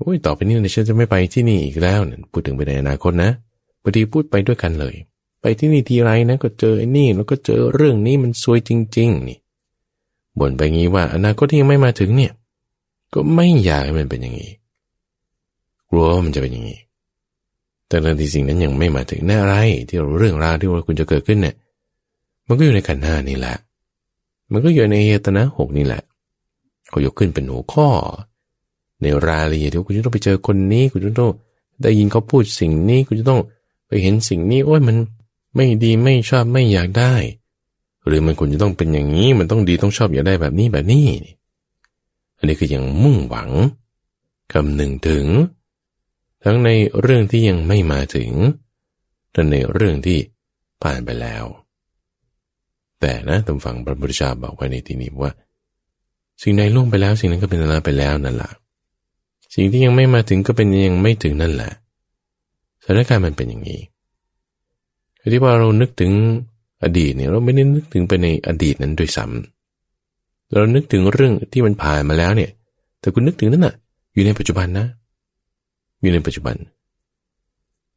โอ้ยต่อไปนี้ฉันจะไม่ไปที่นี่อีกแล้วเนี่ยพูดถึงไปในอนาคตนะพอดีพูดไปด้วยกันเลย ไปที่นี่ทีไรนะก็เจอไอ้นี่แล้วก็เจอเรื่องนี้มันซวยจริง ๆ นี่ บ่นไปงี้ว่าอนาคตที่ยังไม่มาถึงเนี่ย ก็ไม่อยากให้มันเป็นอย่างนี้กลัวว่ามันจะเป็นอย่างนี้ แต่ในที่สิ่งนั้นยังไม่มาถึงแน่อะไรที่เราเรื่องราวที่ว่าคุณจะเกิดขึ้นเนี่ย มันก็อยู่ในขันห้านี่แหละ มันก็อยู่ในเฮตนะหกนี่แหละเขายกขึ้นเป็นหัวข้อ ในรายละเอียดที่คุณจะต้องไปเจอคนนี้ คุณจะต้องได้ยินเขาพูดสิ่งนี้ คุณจะต้องไปเห็นสิ่งนี้โอ้ยมันไม่ดีไม่ชอบไม่อยากได้ หรือมันคุณจะต้องเป็นอย่างนี้ มันต้องดีต้องชอบอย่าได้แบบนี้แบบนี้ อันนี้คืออยังมุ่งหวังคำหนึ่งถึง ทั้งในเรื่องที่ยังไม่มาถึงและในเรื่องที่ผ่านไปแล้ว แต่นะตำฝังพระพุทธเจ้าบอกไว้ในที่นี้ว่า สิ่งใดล่วงไปแล้ว สิ่งนั้นก็เป็นแล้วไปแล้วนั่นแหละสิ่งที่ยังไม่มาถึงก็เป็นยังไม่ถึงนั่นแหละสถานการณ์มันเป็นอย่างนี้ที่ว่าเรานึกถึง อดีตเนี่ยเราไม่ได้นึกถึงไปในอดีตนั้นด้วยซ้ำเรานึกถึงเรื่องที่มันผ่านมาแล้วเนี่ย แต่คุณนึกถึงนั่นน่ะ อยู่ในปัจจุบันนะ อยู่ในปัจจุบัน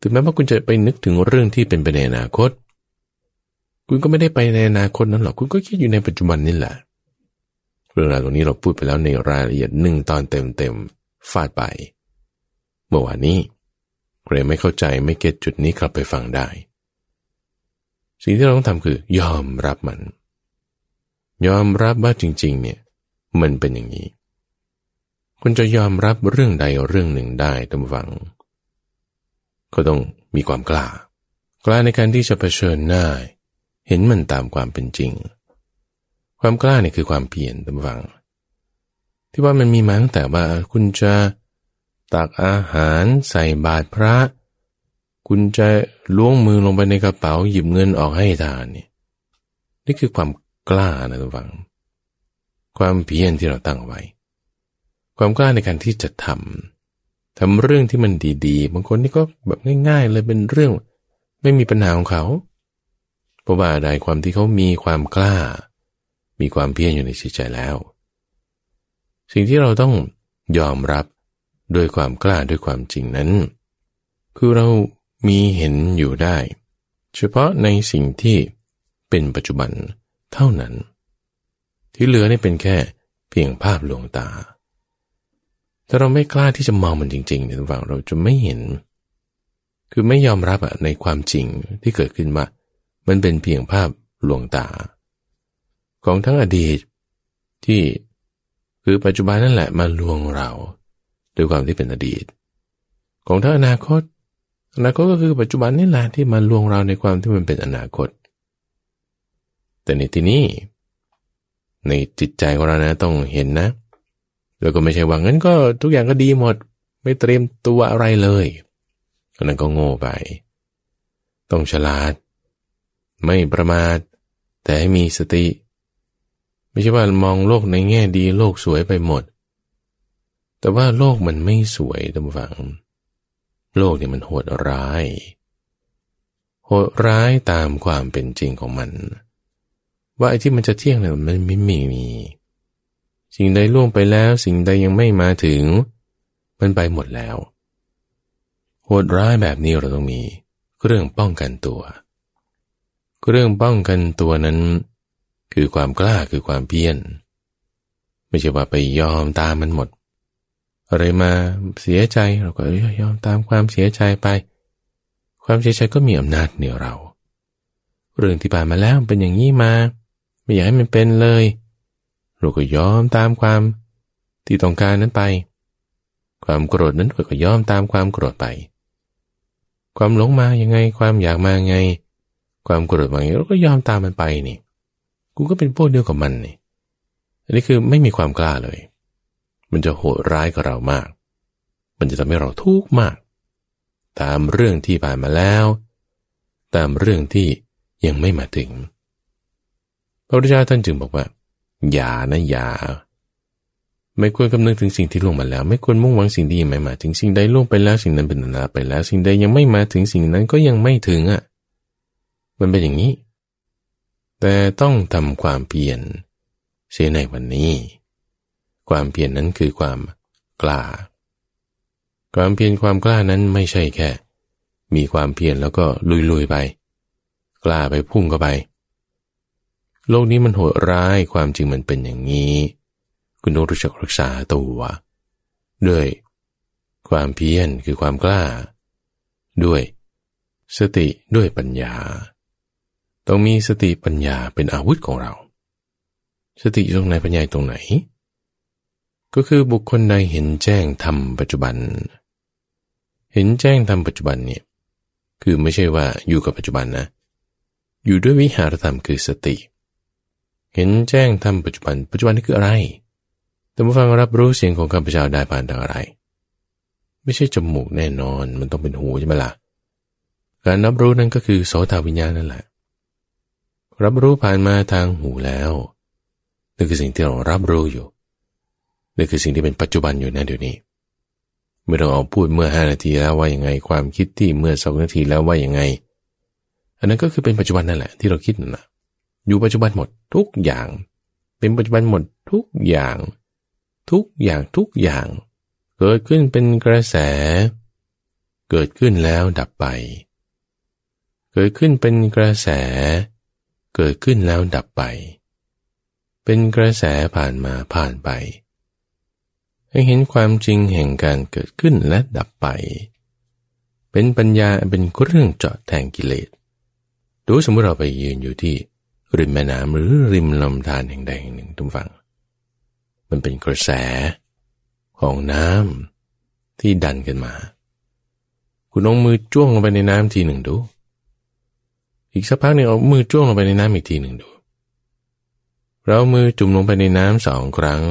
ถึงแม้ว่าคุณจะไปนึกถึงเรื่องที่เป็นไปในอนาคต คุณก็ไม่ได้ไปในอนาคตนั้นหรอก คุณก็คิดอยู่ในปัจจุบันนี่แหละ เรื่องราวตรงนี้เราพูดไปแล้วในรายละเอียดหนึ่งตอนเต็มๆ ฟาดไป เมื่อวานนี้ใครไม่เข้าใจไม่เก็ตจุดนี้กลับไปฟังได้ สิ่งที่เราต้องทำคือยอมรับมัน ยอมรับว่าจริง ๆ เนี่ย มันเป็นอย่างนี้ คุณจะยอมรับเรื่องใดเรื่องหนึ่งได้ตามฝัง ก็ต้องมีความกล้า กล้าในการที่จะเผชิญหน้า เห็นมันตามความเป็นจริง ความกล้าเนี่ยคือความเพียรตามฝัง ที่ว่ามันมีมาตั้งแต่ว่าคุณจะตักอาหารใส่บาตรพระ คุณจะล้วงมือลงไปในกระเป๋าหยิบเงินออกให้ทานนี่นี่คือความกล้านะทุกฝัง ความเพียรที่เราตั้งไว้ ความกล้าในการที่จะทำทำเรื่องที่มันดีๆ บางคนนี่ก็แบบง่าย ๆ เลยเป็นเรื่องไม่มีปัญหาของเขาเพราะว่าใดความที่เขามีความกล้า มีความเพียรอยู่ในจิตใจแล้ว สิ่งที่เราต้องยอมรับด้วยความกล้าด้วยความจริงนั้น คือเรา มีเห็นอยู่ได้ เฉพาะในสิ่งที่เป็นปัจจุบันเท่านั้น ที่เหลือนี่เป็นแค่เพียงภาพลวงตา ถ้าเราไม่กล้าที่จะมองมันจริงๆเนี่ยทุกฝั่งเราจะไม่เห็น คือไม่ยอมรับอะในความจริงที่เกิดขึ้นมามันเป็นเพียงภาพลวงตา ของทั้งอดีตที่คือปัจจุบันนั่นแหละมาลวงเรา ด้วยความที่เป็นอดีต ของทั้งอนาคต อนาคตก็คือปัจจุบันนี่แหละที่มาลวงเราในความที่มันเป็นอนาคต แต่ในที่นี้ในจิตใจของเรานะต้องเห็นนะ แล้วก็ไม่ใช่ว่างั้นก็ทุกอย่างก็ดีหมด ไม่เตรียมตัวอะไรเลยอันนั้นก็โง่ไป ต้องฉลาด ไม่ประมาท แต่ให้มีสติ ไม่ใช่ว่ามองโลกในแง่ดีโลกสวยไปหมด แต่ว่าโลกมันไม่สวยตามฝัง โลกเนี่ยมันโหดร้าย โหดร้ายตามความเป็นจริงของมัน ว่าไอ้ที่มันจะเที่ยงเนี่ยมันไม่มีมี สิ่งใดล่วงไปแล้ว สิ่งใดยังไม่มาถึง มันไปหมดแล้ว โหดร้ายแบบนี้เราต้องมีเรื่องป้องกันตัว เรื่องป้องกันตัวนั้น คือความกล้าคือความเพียรไม่ใช่ว่าไปยอมตามมันหมด อะไรมาเสียใจเราก็ยอมตามความเสียใจไป ความเสียใจก็มีอำนาจเหนือเรา เรื่องที่ผ่านมาแล้วเป็นอย่างนี้มา ไม่อยากให้มันเป็นเลย เราก็ยอมตามความที่ต้องการนั้นไป ความโกรธนั้นเราก็ยอมตามความโกรธไป ความหลงมายังไง ความอยากมาไง ความโกรธมาไงเราก็ยอมตามมันไปนี่ กูก็เป็นพวกเดียวกับมันนี่ อันนี้คือไม่มีความกล้าเลย มันจะโหดร้ายกับเรามาก มันจะทำให้เราทุกข์มาก ตามเรื่องที่ผ่านมาแล้ว ตามเรื่องที่ยังไม่มาถึง พระพุทธเจ้าท่านจึงบอกว่า อย่านะอย่า ไม่ควรคำนึงถึงสิ่งที่ล่วงมาแล้ว ไม่ควรมุ่งหวังสิ่งที่ยังไม่มาถึง สิ่งใดล่วงไปแล้ว สิ่งนั้นเป็นอนาไปแล้ว สิ่งใดยังไม่มาถึง สิ่งนั้นก็ยังไม่ถึงอะ มันเป็นอย่างนี้ แต่ต้องทำความเพียรเสียในวันนี้ ความเพียรนนั้นคือความกล้า ความเพียรความกล้านั้นไม่ใช่แค่ มีความเพียรแล้วก็ลุยๆไป กล้าไปพุ่งเข้าไป โลกนี้มันโหดร้ายความจริงมันเป็นอย่างนี้ คุณต้องรู้จักรักษาตัวด้วย ความเพียรคือความกล้า ด้วย สติด้วยปัญญา ต้องมีสติปัญญาเป็นอาวุธของเรา สติตรงไหนปัญญาตรงไหน ก็คือบุคคลใดเห็นแจ้งทำปัจจุบัน เห็นแจ้งทำปัจจุบันเนี่ยคือไม่ใช่ว่าอยู่กับปัจจุบันนะ อยู่ด้วยวิหารธรรมคือสติ เห็นแจ้งทำปัจจุบัน ปัจจุบันนี่คืออะไรแต่มาฟังรับรู้เสียงของข้าพเจ้าได้ผ่านทางอะไร ไม่ใช่จมูกแน่นอน มันต้องเป็นหูใช่ไหมละ่ะ การรับรู้นั่นก็คือโสตวิญญาณนั่นแหละ รับรู้ผ่านมาทางหูแล้วนั่นคือสิ่งที่เรารับรู้อยู่ นี่คือสิ่งที่เป็นปัจจุบันอยู่นะเดี๋ยวนี้ไม่ต้องเอาพูดเมื่อห้านาทีแล้วว่ายังไงความคิดที่เมื่อสองนาทีแล้วว่ายังไง อันนั้นก็คือเป็นปัจจุบันนั่นแหละ ที่เราคิดนั่นแหละอยู่ปัจจุบันหมดทุกอย่าง เป็นปัจจุบันหมดทุกอย่าง ทุกอย่างทุกอย่าง เกิดขึ้นเป็นกระแส เกิดขึ้นแล้วดับไป เกิดขึ้นเป็นกระแส เกิดขึ้นแล้วดับไป เป็นกระแสผ่านมาผ่านไป ให้เห็นความจริงแห่งการเกิดขึ้นและดับไป เป็นปัญญาเป็นเครื่องเจาะแทงกิเลส ดูสมมติเราไปยืนอยู่ที่ริมแม่น้ำหรือริมลำธารแห่งใดแห่งหนึ่งทุกฝั่ง มันเป็นกระแสของน้ำที่ดันกันมา คุณเอามือจ้วงลงไปในน้ำทีหนึ่งดู อีกสักพักหนึ่งเอามือจ้วงลงไปในน้ำอีกทีหนึ่งดู เรามือจุ่มลงไปในน้ำสองครั้ง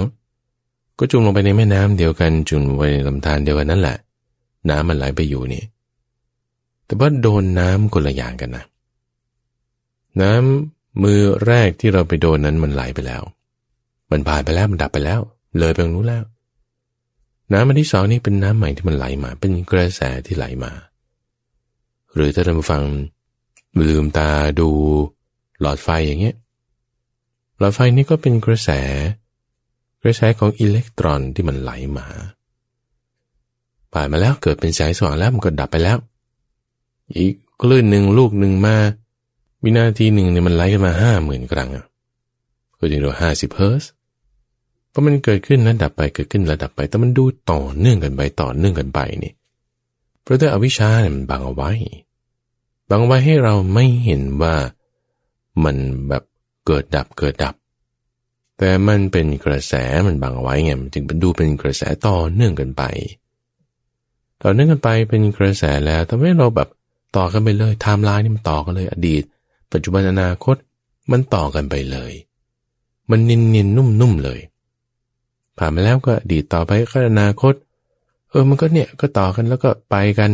ก็จุ่มลงไปในแม่น้ำเดียวกันจุ่มไปในลำธารเดียวกันนั่นแหละ น้ำมันไหลไปอยู่นี่ แต่ว่าโดนน้ำคนละอย่างกันนะ น้ำมือแรกที่เราไปโดนนั้นมันไหลไปแล้ว มันผ่านไปแล้วมันดับไปแล้ว เลยไปตรงนู้นแล้ว น้ำอันที่สองนี่เป็นน้ำใหม่ที่มันไหลมา เป็นกระแสที่ไหลมา หรือถ้าท่านฟังลืมตาดูหลอดไฟอย่างเงี้ย หลอดไฟนี่ก็เป็นกระแส กระแสของอิเล็กตรอนที่มันไหลมา ผ่านมาแล้วเกิดเป็นแสงสว่างแล้วมันก็ดับไปแล้ว อีกคลื่นหนึ่งลูกหนึ่งมาวินาทีหนึ่งเนี่ยมันไหลกันมาห้าหมื่นครั้งอะก็จะเรียกห้าสิบเฮิร์ตเพราะมันเกิดขึ้นแล้วดับไปเกิดขึ้นแล้วดับไป แต่มันดูต่อเนื่องกันไปต่อเนื่องกันไปนี่เพราะด้วยอวิชชาเนี่ยมันบังเอาไว้บังเอาไว้ให้เราไม่เห็นว่ามันแบบเกิดดับเกิดดับ แต่มันเป็นกระแสมันบังไว้ไงมันจึงเป็นดูเป็นกระแสต่อเนื่องกันไป ต่อเนื่องกันไปเป็นกระแสแล้วทำให้เราแบบต่อกันไปเลยไทม์ไลน์นี่มันต่อกันเลย อดีต ปัจจุบันอนาคตมันต่อกันไปเลย มันเนียนเนียนนุ่มนุ่มเลย ผ่านมาแล้วก็อดีตต่อไปก็อนาคต เออมันก็เนี่ยก็ต่อกันแล้วก็ไปกัน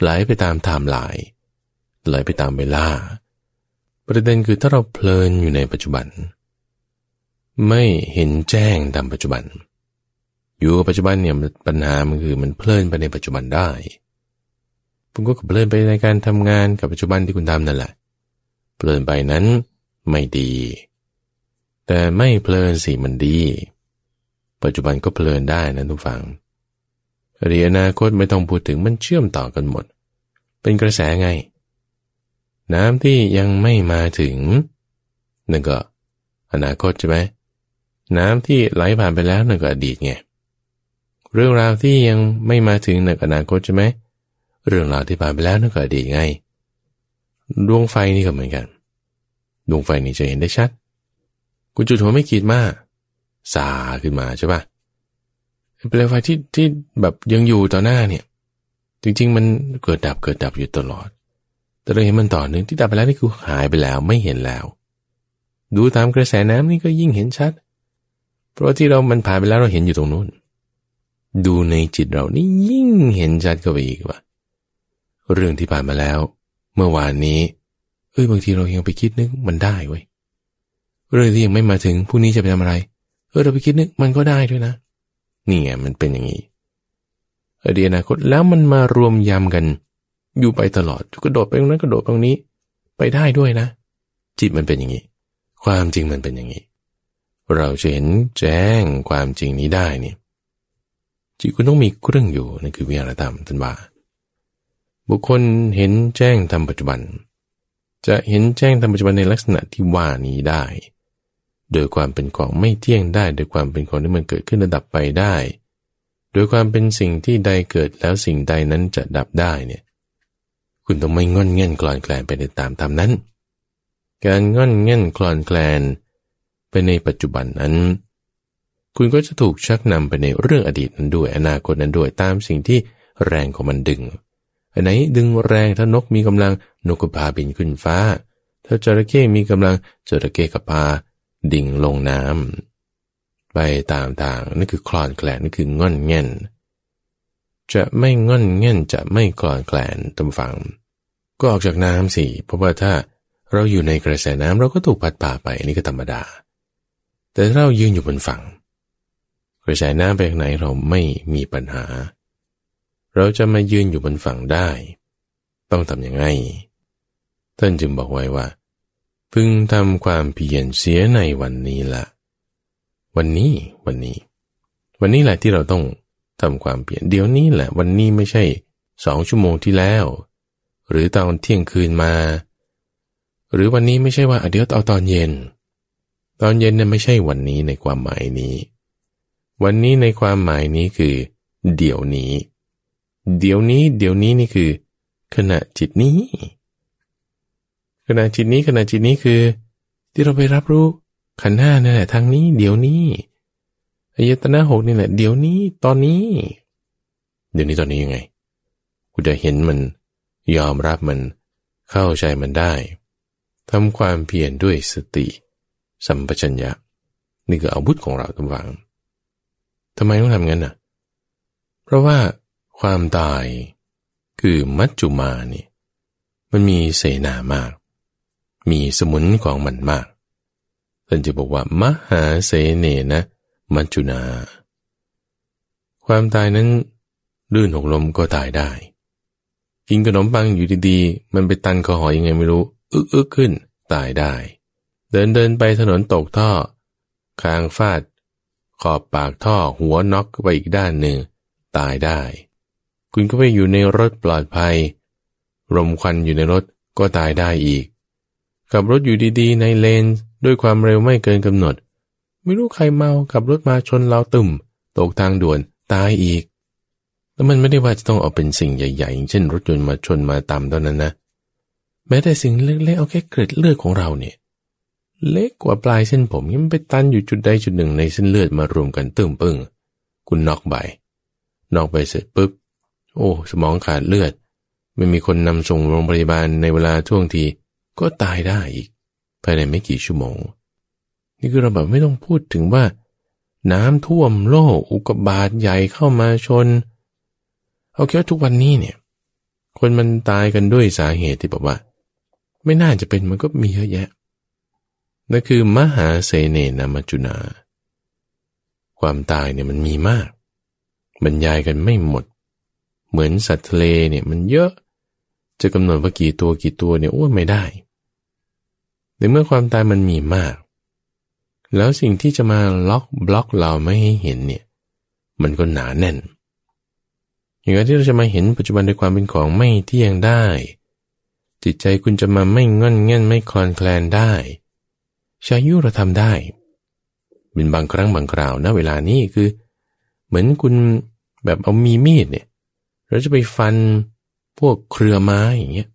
ไหลไปตามไทม์ไลน์ไหลไปตามเวลา ประเด็นคือถ้าเราเพลินอยู่ในปัจจุบัน ไม่เห็นแจ้งตามปัจจุบัน อยู่ปัจจุบันเนี่ยปัญหามันคือมันเพลินไปในปัจจุบันได้คุณก็เพลินไปในการทำงานกับปัจจุบันที่คุณทำนั่นแหละ เพลินไปนั้นไม่ดี แต่ไม่เพลินสิมันดี ปัจจุบันก็เพลินได้นะทุกฝังอดีตอนาคตไม่ต้องพูดถึงมันเชื่อมต่อกันหมด เป็นกระแสไง น้ำที่ยังไม่มาถึงนั่นก็อนาคตใช่ไหม น้ำที่ไหลผ่านไปแล้วนั่นก็อดีตไงเรื่องราวที่ยังไม่มาถึงในอนาคตใช่ไหมเรื่องราวที่ผ่านไปแล้วนั่นก็อดีตไงดวงไฟนี่ก็เหมือนกัน ดวงไฟนี่จะเห็นได้ชัดคุณจุดหัวไม่ขีดมากสาขึ้นมาใช่ปะเปลวไฟที่ที่แบบยังอยู่ต่อหน้าเนี่ย จริง ๆ มันเกิดดับเกิดดับอยู่ตลอด แต่เราเห็นมันต่อเนื่องที่ดับไปแล้วนี่คือหายไปแล้วไม่เห็นแล้ว ดูตามกระแสน้ำนี่ก็ยิ่งเห็นชัด เพราะที่เรามันผ่านไปแล้วเราเห็นอยู่ตรงนู้น ดูในจิตเรานี่ยิ่งเห็นชัดเข้าไปอีกว่า เรื่องที่ผ่านมาแล้ว เมื่อวานนี้ เอ้ยบางทีเรายังไปคิดนึกมันได้เว้ย เรื่องที่ยังไม่มาถึงพรุ่งนี้จะไปทำอะไร เออเราไปคิดนึกมันก็ได้ด้วยนะ นี่ไงมันเป็นอย่างนี้อดีตอนาคตแล้วมันมารวมยำกัน อยู่ไปตลอดกระโดดไปตรงนั้นกระโดดตรงนี้ ไปได้ด้วยนะ จิตมันเป็นอย่างนี้ ความจริงมันเป็นอย่างนี้ เราจะเห็นแจ้งความจริงนี้ได้เนี่ยจิตคุณต้องมีเครื่องอยู่นั่นคือวิหารธรรมท่านว่าบุคคลเห็นแจ้งทำปัจจุบัน จะเห็นแจ้งทำปัจจุบันในลักษณะที่ว่านี้ได้ โดยความเป็นของไม่เที่ยงได้ โดยความเป็นของที่มันเกิดขึ้นระดับไปได้ โดยความเป็นสิ่งที่ใดเกิดแล้วสิ่งใดนั้นจะดับได้เนี่ยคุณต้องไม่งอนเง่นกลอนแกลนไปในตามธรรมนั้น การงอนเง่นกลอนแกลน ไปในปัจจุบันนั้น คุณก็จะถูกชักนำไปในเรื่องอดีตนั้นด้วยอนาคตนั้นด้วยตามสิ่งที่แรงของมันดึง อันไหนดึงแรงถ้านกมีกำลังนกก็พาบินขึ้นฟ้า ถ้าจระเข้มีกำลังจระเข้ก็พาดิ่งลงน้ำไปตามทางนั่นคือคลอนแกลนนั่นคือง่อนเง่น จะไม่ง่อนเง่นจะไม่คลอนแกลนตำฝัง ก็ออกจากน้ำสิเพราะว่าถ้าเราอยู่ในกระแสน้ำเราก็ถูกพัดป่าไปนนี้ก็ธรรมดา แต่เรายืนอยู่บนฝั่ง กระแสน้ำไปทางไหนเราไม่มีปัญหา เราจะมายืนอยู่บนฝั่งได้ ต้องทำยังไง ท่านจึงบอกไว้ว่า พึงทำความเพียรเสียในวันนี้ละวันนี้วันนี้ วันนี้แหละที่เราต้องทำความเพียรเดี๋ยวนี้แหละวันนี้ไม่ใช่สองชั่วโมงที่แล้ว หรือตอนเที่ยงคืนมา หรือวันนี้ไม่ใช่ว่าเดี๋ยวเอาตอนเย็น ตอนเย็นเนี่ยไม่ใช่วันนี้ในความหมายนี้ วันนี้ในความหมายนี้คือ เดี๋ยวนี้ เดี๋ยวนี้ เดี๋ยวนี้นี่คือ ขณะจิตนี้ ขณะจิตนี้ขณะจิตนี้คือ ที่เราไปรับรู้ขันห้านี่แหละทางนี้ เดี๋ยวนี้อายตนะหกนี่แหละ เดี๋ยวนี้ตอนนี้ เดี๋ยวนี้ตอนนี้ยังไงกูจะเห็นมันยอมรับมันเข้าใจมันได้ทำความเพียรด้วยสติ สัมปชัญญะ นี่คืออาวุธของเราทุกฝังทำไมต้องทำงั้นน่ะ เพราะว่าความตายคือมัจจุมานี่มันมีเสนามาก มีสมุนของมันมากท่านจะบอกว่ามหาเสเนนะ มัจจุนา ความตายนั้นลื่นหกลมก็ตายได้ กินขนมปังอยู่ดีๆ มันไปตันคอหอยยังไงไม่รู้ อึกอึกขึ้น ตายได้ เดินเดินไปถนนตกท่อคางฟาด ขอบปากท่อหัวน็อกไปอีกด้านหนึ่ง ตายได้ คุณก็ไปอยู่ในรถปลอดภัย รมควันอยู่ในรถก็ตายได้อีก ขับรถอยู่ดีๆ ในเลนด้วยความเร็วไม่เกินกำหนด ไม่รู้ใครเมาขับรถมาชนเราตุ่ม ตกทางด่วนตายอีก แล้วมันไม่ได้ว่าจะต้องเอาเป็นสิ่งใหญ่ๆเช่นรถยนต์มาชนมาตามเท่านั้นนะ แม้แต่สิ่งเล็กๆเอาแค่เกล็ดเลือดของเราเนี่ย เล็กกว่าปลายเส้นผมยังไปตันอยู่จุดใดจุดหนึ่งในเส้นเลือดมารวมกันตึมปึ้งคุณนอกใบนอกไปเสร็จปุ๊บ โอ้ สมองขาดเลือด ไม่มีคนนำส่งโรงพยาบาลในเวลาท่วงทีก็ตายได้อีก ภายในไม่กี่ชั่วโมง นี่คือเราแบบไม่ต้องพูดถึงว่า น้ำท่วมโลกอุกบาทใหญ่เข้ามาชน เอาแค่ทุกวันนี้เนี่ย คนมันตายกันด้วยสาเหตุที่บอกว่า ไม่น่าจะเป็นมันก็มีเยอะแยะ นั่นคือมหาเสเนนามจุนา ความตายเนี่ยมันมีมาก บรรยายกันไม่หมด เหมือนสัตว์ทะเลเนี่ยมันเยอะ จะกำหนดว่ากี่ตัวกี่ตัวเนี่ยโอ้ไม่ได้ในเมื่อความตายมันมีมาก แล้วสิ่งที่จะมาล็อกบล็อกเราไม่ให้เห็นเนี่ย มันก็หนาแน่น อย่างที่เราจะมาเห็นปัจจุบันในความเป็นของไม่เที่ยงได้ จิตใจคุณจะมาไม่งอนเง่นไม่คลอนแคลนได้ ชายุเราทำได้เป็นบางครั้งบางคราวนะเวลานี้คือ เหมือนคุณแบบเอามีมีดเนี่ย เราจะไปฟันพวกเครือไม้อย่างเงี้ย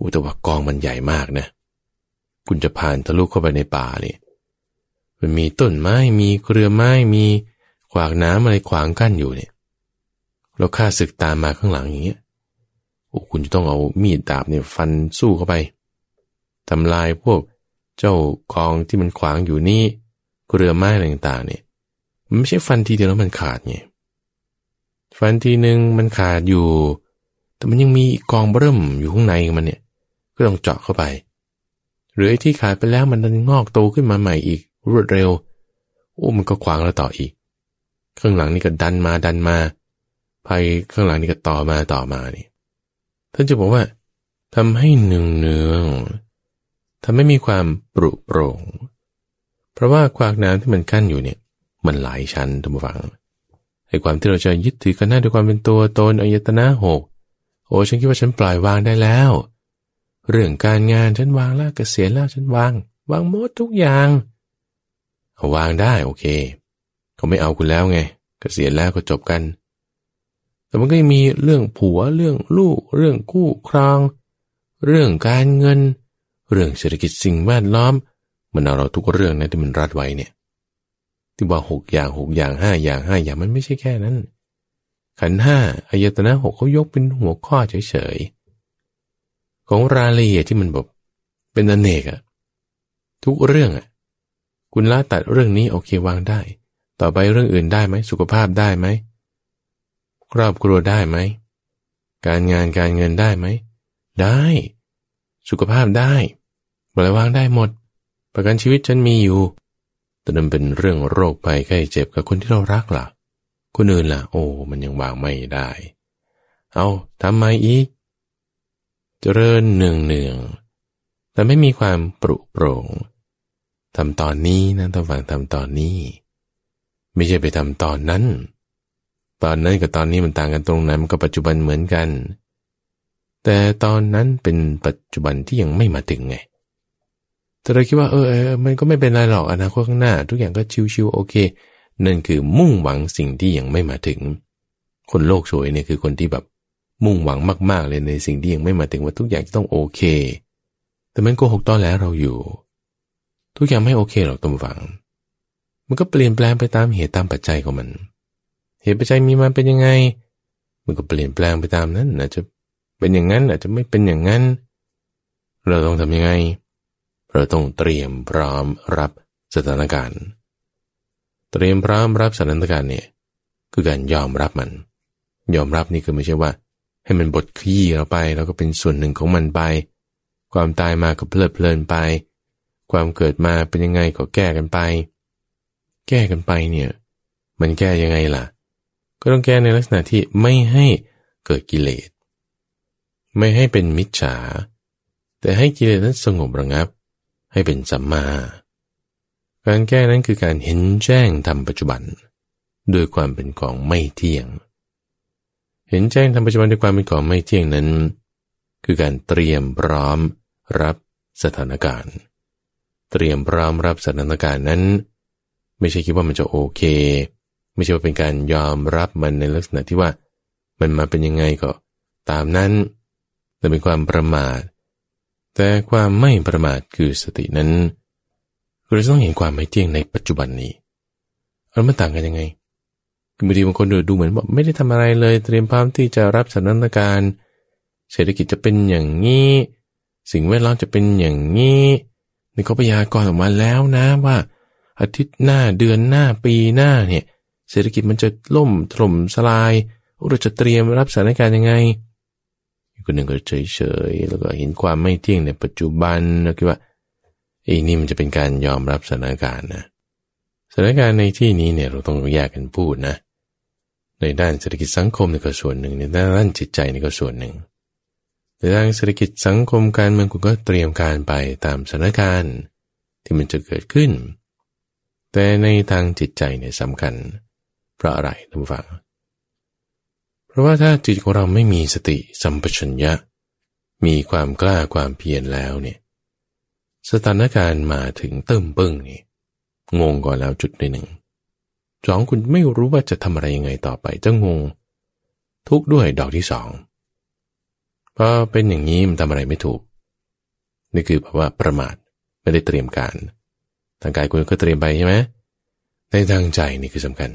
อุตวากองมันใหญ่มากนะ คุณจะผ่านทะลุเข้าไปในป่าเนี่ยมันมีต้นไม้มีเครือไม้มีขวากน้ำอะไรขวางกั้นอยู่เนี่ยแล้วข้าศึกตามมาข้างหลังอย่างเงี้ยโอ้คุณจะต้องเอามีดดาบเนี่ยฟันสู้เข้าไปทำลายพวก เจ้ากองที่มันขวางอยู่นี่เรือไม้อะไรต่างๆเนี่ยมันไม่ใช่ฟันทีเดียวแล้วมันขาดไงฟันทีหนึ่งมันขาดอยู่ แต่มันยังมีกองเบิ่มอยู่ข้างในมันเนี่ย ก็ต้องเจาะเข้าไป หรือไอ้ที่ขาดไปแล้วมันดันงอกโตขึ้นมาใหม่อีกรวดเร็วโอ้มันก็ขวางเราต่ออีก ข้างหลังนี่ก็ดันมาดันมาภัยข้างหลังนี่ก็ต่อมาต่อมานี่ท่านจะบอกว่าทำให้เนืองเนือง ทำให้มีความปรุโปร่ง เพราะว่าควากน้ำที่มันกั้นอยู่เนี่ย มันหลายชั้นทุกฝังไอ้ความที่เราจะยึดถือกันหน้าด้วยความเป็นตัวตนอายตนะหกโอ้ฉันคิดว่าฉันปล่อยวางได้แล้ว เรื่องการงานฉันวางแล้วกเกษียณแล้วฉันวาง วางหมดทุกอย่างเอาวางได้โอเค เขาไม่เอาคุณแล้วไงกเกษียณแล้วก็จบกัน แต่มันก็ยังมีเรื่องผัวเรื่องลูก เรื่องคู่ครอง เรื่องการเงิน เรื่องเศรษฐกิจสิ่งแวดล้อม มันเอาเราทุกเรื่องนะที่มันรัดไว้เนี่ย ที่ว่าหกอย่างหกอย่างห้าอย่างห้าอย่างมันไม่ใช่แค่นั้น ขันห้าอายตนะหกเขายกเป็นหัวข้อเฉยๆ ของรายละเอียดที่มันแบบเป็นอเนกอะทุกเรื่องอะคุณละตัดเรื่องนี้โอเควางได้ ต่อไปเรื่องอื่นได้ไหมสุขภาพได้ไหมครอบครัวได้ไหมการงานการเงินได้ไหมได้ สุขภาพได้ปล่อยวางได้หมด ประกันชีวิตฉันมีอยู่ แต่นั่นเป็นเรื่องโรคภัยไข้เจ็บกับคนที่เรารักล่ะ คนอื่นล่ะ โอ้ มันยังวางไม่ได้ เอาทำไมอีก เจริญเนืองเนืองแต่ไม่มีความปรุโปร่งทำตอนนี้นะต้องฟังทำตอนนี้ ไม่ใช่ไปทำตอนนั้น ตอนนั้นกับตอนนี้มันต่างกันตรงนั้นมันก็ปัจจุบันเหมือนกัน แต่ตอนนั้นเป็นปัจจุบันที่ยังไม่มาถึงไง แต่เราคิดว่าเออเออมันก็ไม่เป็นไรหรอกอนาคตข้างหน้า ทุกอย่างก็ชิวๆโอเค นั่นคือมุ่งหวังสิ่งที่ยังไม่มาถึง คนโลกสวยเนี่ยคือคนที่แบบมุ่งหวังมากๆเลยในสิ่งที่ยังไม่มาถึงว่าทุกอย่างต้องโอเค แต่มันโกหกตอนแล้วเราอยู่ ทุกอย่างไม่โอเคหรอกตมฝัง มันก็เปลี่ยนแปลงไปตามเหตุตามปัจจัยของมัน เหตุปัจจัยมีมันเป็นยังไง มันก็เปลี่ยนแปลงไปตามนั้นอาจจะ เป็นอย่างนั้นอาจจะไม่เป็นอย่างนั้น เราต้องทำยังไง เราต้องเตรียมพร้อมรับสถานการณ์ เตรียมพร้อมรับสถานการณ์เนี่ยคือการยอมรับมัน ยอมรับนี่คือไม่ใช่ว่า ให้มันบดขี้เราไป แล้วก็เป็นส่วนหนึ่งของมันไป ความตายมาก็เพลิดเพลินไป ความเกิดมาเป็นยังไงก็แก้กันไป แก้กันไปเนี่ยมันแก้ยังไงล่ะ ก็ต้องแก้ในลักษณะที่ไม่ให้เกิดกิเลส ไม่ให้เป็นมิจฉา แต่ให้กิเลสนั้นสงบระงับ ให้เป็นสัมมา การแก้นั้นคือการเห็นแจ้งทำปัจจุบันด้วยความเป็นของไม่เที่ยง เห็นแจ้งทำปัจจุบันด้วยความเป็นของไม่เที่ยงนั้น คือการเตรียมพร้อมรับสถานการณ์ เตรียมพร้อมรับสถานการณ์นั้น ไม่ใช่คิดว่ามันจะโอเค ไม่ใช่ว่าเป็นการยอมรับมันในลักษณะที่ว่า มันมาเป็นยังไงก็ตามนั้น แต่เป็นความประมาท แต่ความไม่ประมาทคือสตินั้นเราต้องเห็นความไม่เที่ยงในปัจจุบันนี้แล้วมันต่างกันยังไงคือบางทีบางคนดูเหมือนว่าไม่ได้ทำอะไรเลย เตรียมพร้อมที่จะรับสถานการณ์เศรษฐกิจจะเป็นอย่างนี้ สิ่งแวดล้อมจะเป็นอย่างนี้นี่เขาพยากรณ์ออกมาแล้วนะว่า อาทิตย์หน้าเดือนหน้าปีหน้าเนี่ย เศรษฐกิจมันจะล่มถล่มสลายเราจะเตรียมรับสถานการณ์ยังไง คนหนึ่งก็เฉยๆแล้วก็เห็นความไม่เที่ยงในปัจจุบันแล้วคิดว่าไอ้นี่มันจะเป็นการยอมรับสถานการณ์นะสถานการณ์ในที่นี้เนี่ยเราต้องแยกกันพูดนะ ในด้านเศรษฐกิจสังคมนี่ก็ส่วนหนึ่งในด้านจิตใจนี่ก็ส่วนหนึ่งในด้านเศรษฐกิจสังคมการเมืองคุณก็เตรียมการไปตามสถานการณ์ที่มันจะเกิดขึ้น แต่ในทางจิตใจเนี่ยสำคัญเพราะอะไรท่านผู้ฟัง ราะว่าถ้าจิตของเราไม่มีสติสัมปชัญญะ มีความกล้าความเพียรแล้วเนี่ยสถานการณ์มาถึงเติมเบิ้งนี่งงก่อนแล้วจุดหนึ่งสองคุณไม่รู้ว่าจะทำอะไรยังไงต่อไปจะงง ทุกด้วยดอกที่สองพอเป็นอย่างนี้มันทำอะไรไม่ถูก นี่คือเพราะว่าประมาทไม่ได้เตรียมการทางกายคุณก็เตรียมไปใช่ไหมในทางใจนี่คือสำคัญ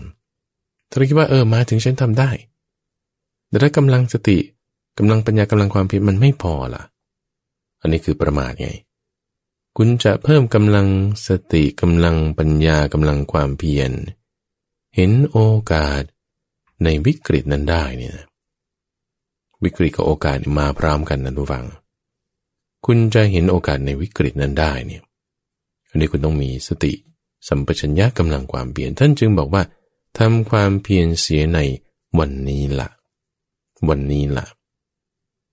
ถ้าเราคิดว่าเออมาถึงฉันทำได้ แต่ถ้ากำลังสติกำลังปัญญากำลังความเพียรมันไม่พอล่ะ อันนี้คือประมาทไง คุณจะเพิ่มกำลังสติกำลังปัญญากำลังความเพียร เห็นโอกาสในวิกฤตนั้นได้เนี่ยวิกฤตกับโอกาสมาพร้อมกันนะทุกฝัง คุณจะเห็นโอกาสในวิกฤตนั้นได้เนี่ย อันนี้คุณต้องมีสติ สัมปชัญญะกำลังความเพียรท่านจึงบอกว่าทำความเพียรเสียในวันนี้ละ่ะ วันนี้ล่ะ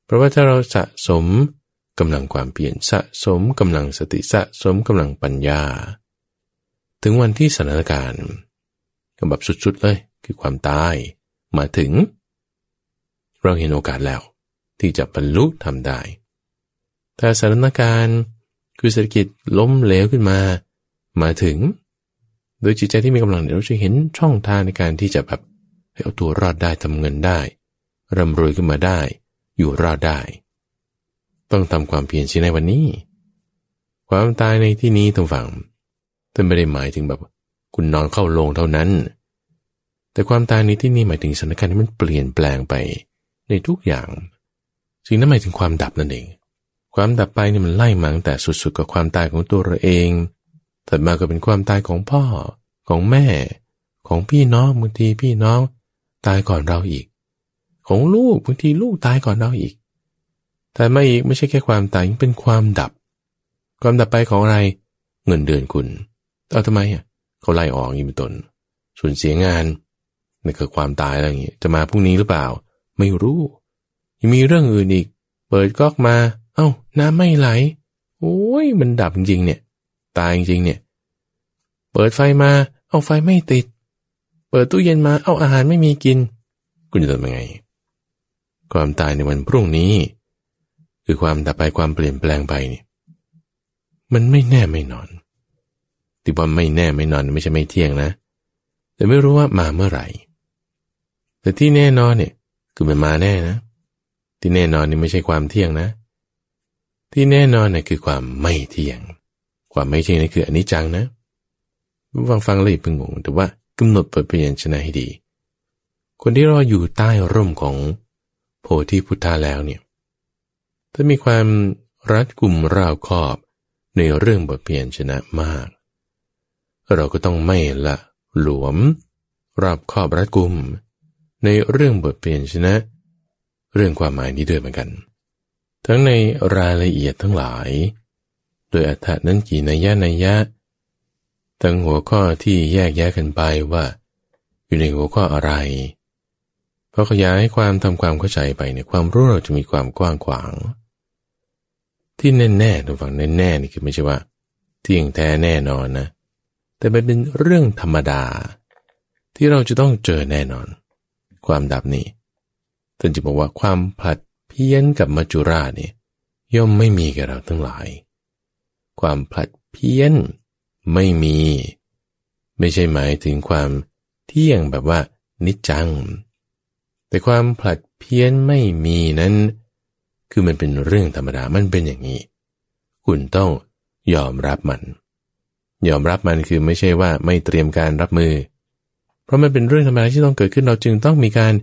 เพราะว่าถ้าเราสะสมกำลังความเปลี่ยนสะสมกำลังสติสะสมกำลังปัญญา ถึงวันที่สถานการณ์ก็แบบสุดๆเลยคือความตายมาถึง เราเห็นโอกาสแล้ว ที่จะบรรลุทำได้ ถ้าสถานการณ์คือเศรษฐกิจล้มเหลวขึ้นมา มาถึง โดยจิตใจที่มีกำลังเราจะเห็นช่องทางในการที่จะแบบเอาตัวรอดได้ทำเงินได้ ร่ำรวยขึ้นมาได้ อยู่รอดได้ ต้องทำความเพียรสิในวันนี้ ความตายในที่นี้ต้องฝังท่านไม่ได้หมายถึงแบบ คุณนอนเข้าโรงเท่านั้น แต่ความตายในที่นี้หมายถึงสถานการณ์ที่มันเปลี่ยนแปลงไปในทุกอย่างสิ่งนั้นหมายถึงความดับนั่นเอง ความดับไปนี่มันไล่มาตั้งแต่สุดๆกับความตายของตัวเราเองถัดมาก็เป็นความตายของพ่อของแม่ ของพี่น้องบางทีพี่น้อง ตายก่อนเราอีก ของลูกบางทีลูกตายก่อนเราอีก แต่ไมาอีกไม่ใช่แค่ความตายยังเป็นความดับ ความดับไปของอะไร เงินเดือนคุณเอาทำไมอะเขาไล่ออกอย่างเป็นต้นส่วนเสียงานนั่นคือความตายอะไรอย่างเงี้ยจะมาพรุ่งนี้หรือเปล่า ไม่รู้ยังมีเรื่องอื่นอีก เปิดก๊อกมา เอา้า น้ำไม่ไหล โอ้ยมันดับจริงเนี่ย ตายจริงเนี่ย เปิดไฟมา เอาไฟไม่ติด เปิดตู้เย็นมา เอาอาหารไม่มีกิน คุณจะทำยังไง ความตายในวันพรุ่งนี้ คือความดับไปความเปลี่ยนแปลงไปนี่มันไม่แน่ไม่นอนที่ว่าไม่แน่ไม่นอนไม่ใช่ไม่เที่ยงนะ แต่ไม่รู้ว่ามาเมื่อไหร่ แต่ที่แน่นอนเนี่ยคือมันมาแน่นะ ที่แน่นอนนี่ไม่ใช่ความเที่ยงนะ ที่แน่นอนนี่คือความไม่เที่ยง ความไม่เที่ยงนี่คืออนิจจังนะฟังฟังเลยพึงงงแต่ว่ากำหนดเปิดเปลี่ยนชนะให้ดี คนที่รออยู่ใต้ร่มของ โพธิพุทธาแล้วเนี่ยถ้ามีความรัดกลุ่มราวคอบในเรื่องบทเปลี่ยนชนะมาก เราก็ต้องไม่ละหลวมรับคอบรัดกลุ่มในเรื่องบทเปลี่ยนชนะ เรื่องความหมายนี้ด้วยเหมือนกัน ทั้งในรายละเอียดทั้งหลาย โดยอัฏฐนั้นกี่นัยยะนัยยะ ทั้งหัวข้อที่แยกแยะกันไปว่า อยู่ในหัวข้ออะไร อขยายความทำความเข้าใจไปเนี่ยความรู้เราจะมีความกว้างขวาง ที่แน่แน่ตัวฝั่งแน่แน่นี่คือไม่ใช่ว่าเที่ยงแท้แน่นอนนะ แต่มันเป็นเรื่องธรรมดา ที่เราจะต้องเจอแน่นอน ความดับนี้ท่านจะบอกว่าความผลัดเพี้ยนกับมัจจุราชเนี่ยย่อมไม่มีแก่เราทั้งหลาย ความผลัดเพี้ยนไม่มี ไม่ใช่หมายถึงความเที่ยงแบบว่านิจจัง แต่ความผลัดเพี้ยนไม่มีนั้น คือมันเป็นเรื่องธรรมดา มันเป็นอย่างนี้ คุณต้องยอมรับมัน ยอมรับมันคือไม่ใช่ว่าไม่เตรียมการรับมือ เพราะมันเป็นเรื่องธรรมดาที่ต้องเกิดขึ้นเราจึงต้องมีการ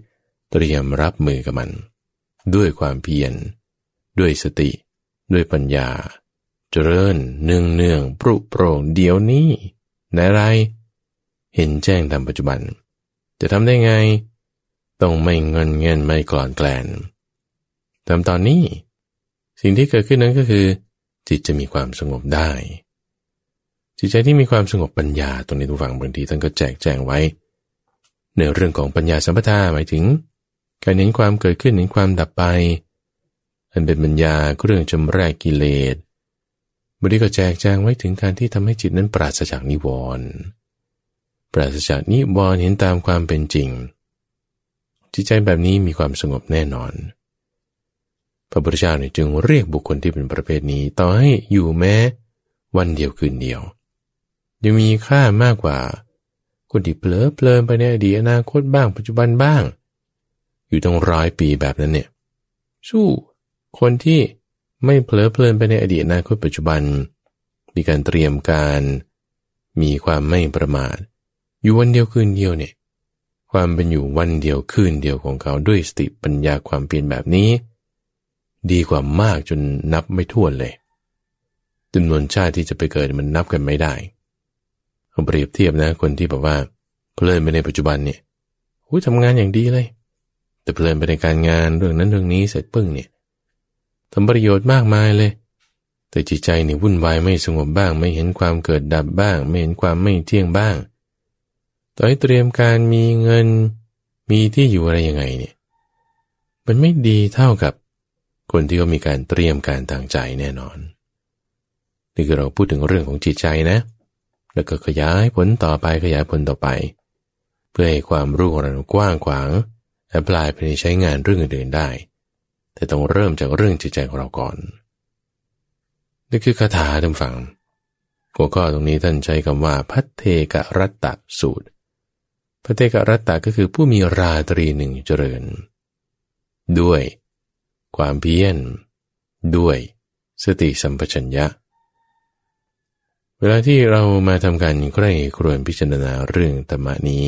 เตรียมรับมือกับมัน ด้วยความเพียรด้วยสติ ด้วยปัญญา เจริญเนืองเนืองปรุโปร่งเดี๋ยวนี้ในไร เห็นแจ้งตามปัจจุบัน จะทำได้ไง ต้องไม่เงินเงินไม่กลอนแกลนทำตอนนี้ สิ่งที่เกิดขึ้นนั้นก็คือ จิตจะมีความสงบได้ จิตใจที่มีความสงบปัญญาตรงนี้ทุกฝั่งบางทีท่านก็แจกแจงไว้ ในเรื่องของปัญญาสัมปทาหมายถึง การเห็นความเกิดขึ้นเห็นความดับไปอันเป็นปัญญาเรื่องจำแรกกิเลสบริก็แจกแจงไว้ถึงการที่ทำให้จิตนั้นปราศจากนิวรณ์ปราศจากนิวรณ์เห็นตามความเป็นจริง จิตใจแบบนี้มีความสงบแน่นอน พระพุทธเจ้าเนี่ยจึงเรียกบุคคลที่เป็นประเภทนี้ ต่อให้อยู่แม้ วันเดียวคืนเดียว ยังมีค่ามากกว่า คนที่เผลอเพลินไปในอดีตอนาคตบ้างปัจจุบันบ้าง อยู่ตั้งร้อยปีแบบนั้นเนี่ยสู้คนที่ไม่เพลิดเพลินไปในอดีตอนาคตปัจจุบัน มีการเตรียมการ มีความไม่ประมาท อยู่วันเดียวคืนเดียวเนี่ย ความเป็นอยู่วันเดียวคืนเดียวของเขาด้วยสติปัญญาความเปลี่ยนแบบนี้ ดีกว่ามากจนนับไม่ถ้วนเลยจำนวนชาติที่จะไปเกิดมันนับกันไม่ได้เอาเปรียบเทียบนะคนที่แบบว่า เพลินไปในปัจจุบันเนี่ยหุ้ยทำงานอย่างดีเลย แต่เพลินไปในการงานเรื่องนั้นเรื่องนี้เสร็จปึ้งเนี่ยทำประโยชน์มากมายเลย แต่จิตใจเนี่ยวุ่นวายไม่สงบบ้าง ไม่เห็นความเกิดดับบ้าง ไม่เห็นความไม่เที่ยงบ้าง ต่อให้เตรียมการมีเงินมีที่อยู่อะไรยังไงเนี่ยมันไม่ดีเท่ากับคนที่เขามีการเตรียมการทางใจแน่นอนนี่คือเราพูดถึงเรื่องของจิตใจนะ แล้วก็ขยายผลต่อไปขยายผลต่อไป เพื่อให้ความรู้ของเรากว้างขวางแอพพลายไปใช้งานเรื่องอื่นๆได้ แต่ต้องเริ่มจากเรื่องจิตใจของเราก่อนนี่คือคาถาท่านฟังหัวข้อตรงนี้ท่านใช้คำว่าพัทเทกรัตตสูตร พัทเทกรัตตก็คือผู้มีราตรีหนึ่งเจริญ ด้วย ความเพียรด้วย สติสัมปชัญญะ เวลาที่เรามาทำการใคร่ครวญพิจารณาเรื่องธรรมนี้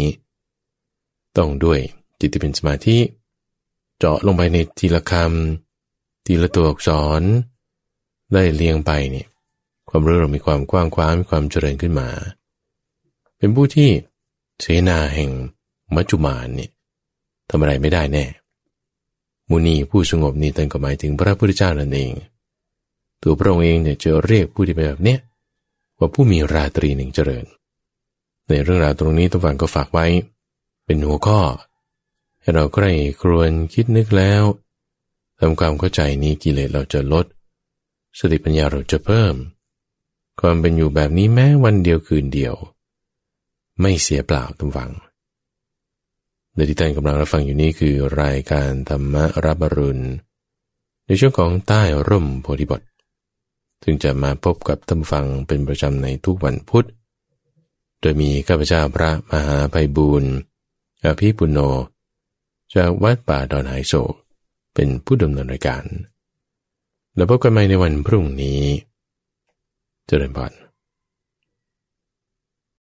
ต้องด้วยจิตที่เป็นสมาธิ เจาะลงไปในทีละคำทีละตัวอักษร ได้เลียงไปเนี่ยความรู้เรามีความกว้างขวางมีความเจริญขึ้นมา เป็นผู้ที่ เสนาแห่งมัจจุมานเนี่ยทำอะไรไม่ได้แน่ มุนีผู้สงบนี่ตั้งก็หมายถึงพระพุทธเจ้านั่นเอง ตัวพระองค์เองเนี่ยจะเรียกผู้ที่เป็นแบบเนี้ยว่าผู้มีราตรีหนึ่งเจริญ ในเรื่องราวตรงนี้ตัวฝังก็ฝากไว้ เป็นหัวข้อ ให้เราใคร่ครวญคิดนึกแล้วทำความเข้าใจนี้กิเลสเราจะลด สติปัญญาเราจะเพิ่ม ความเป็นอยู่แบบนี้แม้วันเดียวคืนเดียว ไม่เสียเปล่าทุกฝังในที่ท่านกำลังรับฟังอยู่นี้คือรายการธรรมรับรุณ ในช่วงของใต้ร่มโพธิบทซึ่งจะมาพบกับท่านฟังเป็นประจำในทุกวันพุธ โดยมีข้าพเจ้าพระมหาไพบูรณ์อภิปุโนจากวัดป่าดอนหายโศกเป็นผู้ดำเนินรายการ แล้วพบกันใหม่ในวันพรุ่งนี้ เจริญพร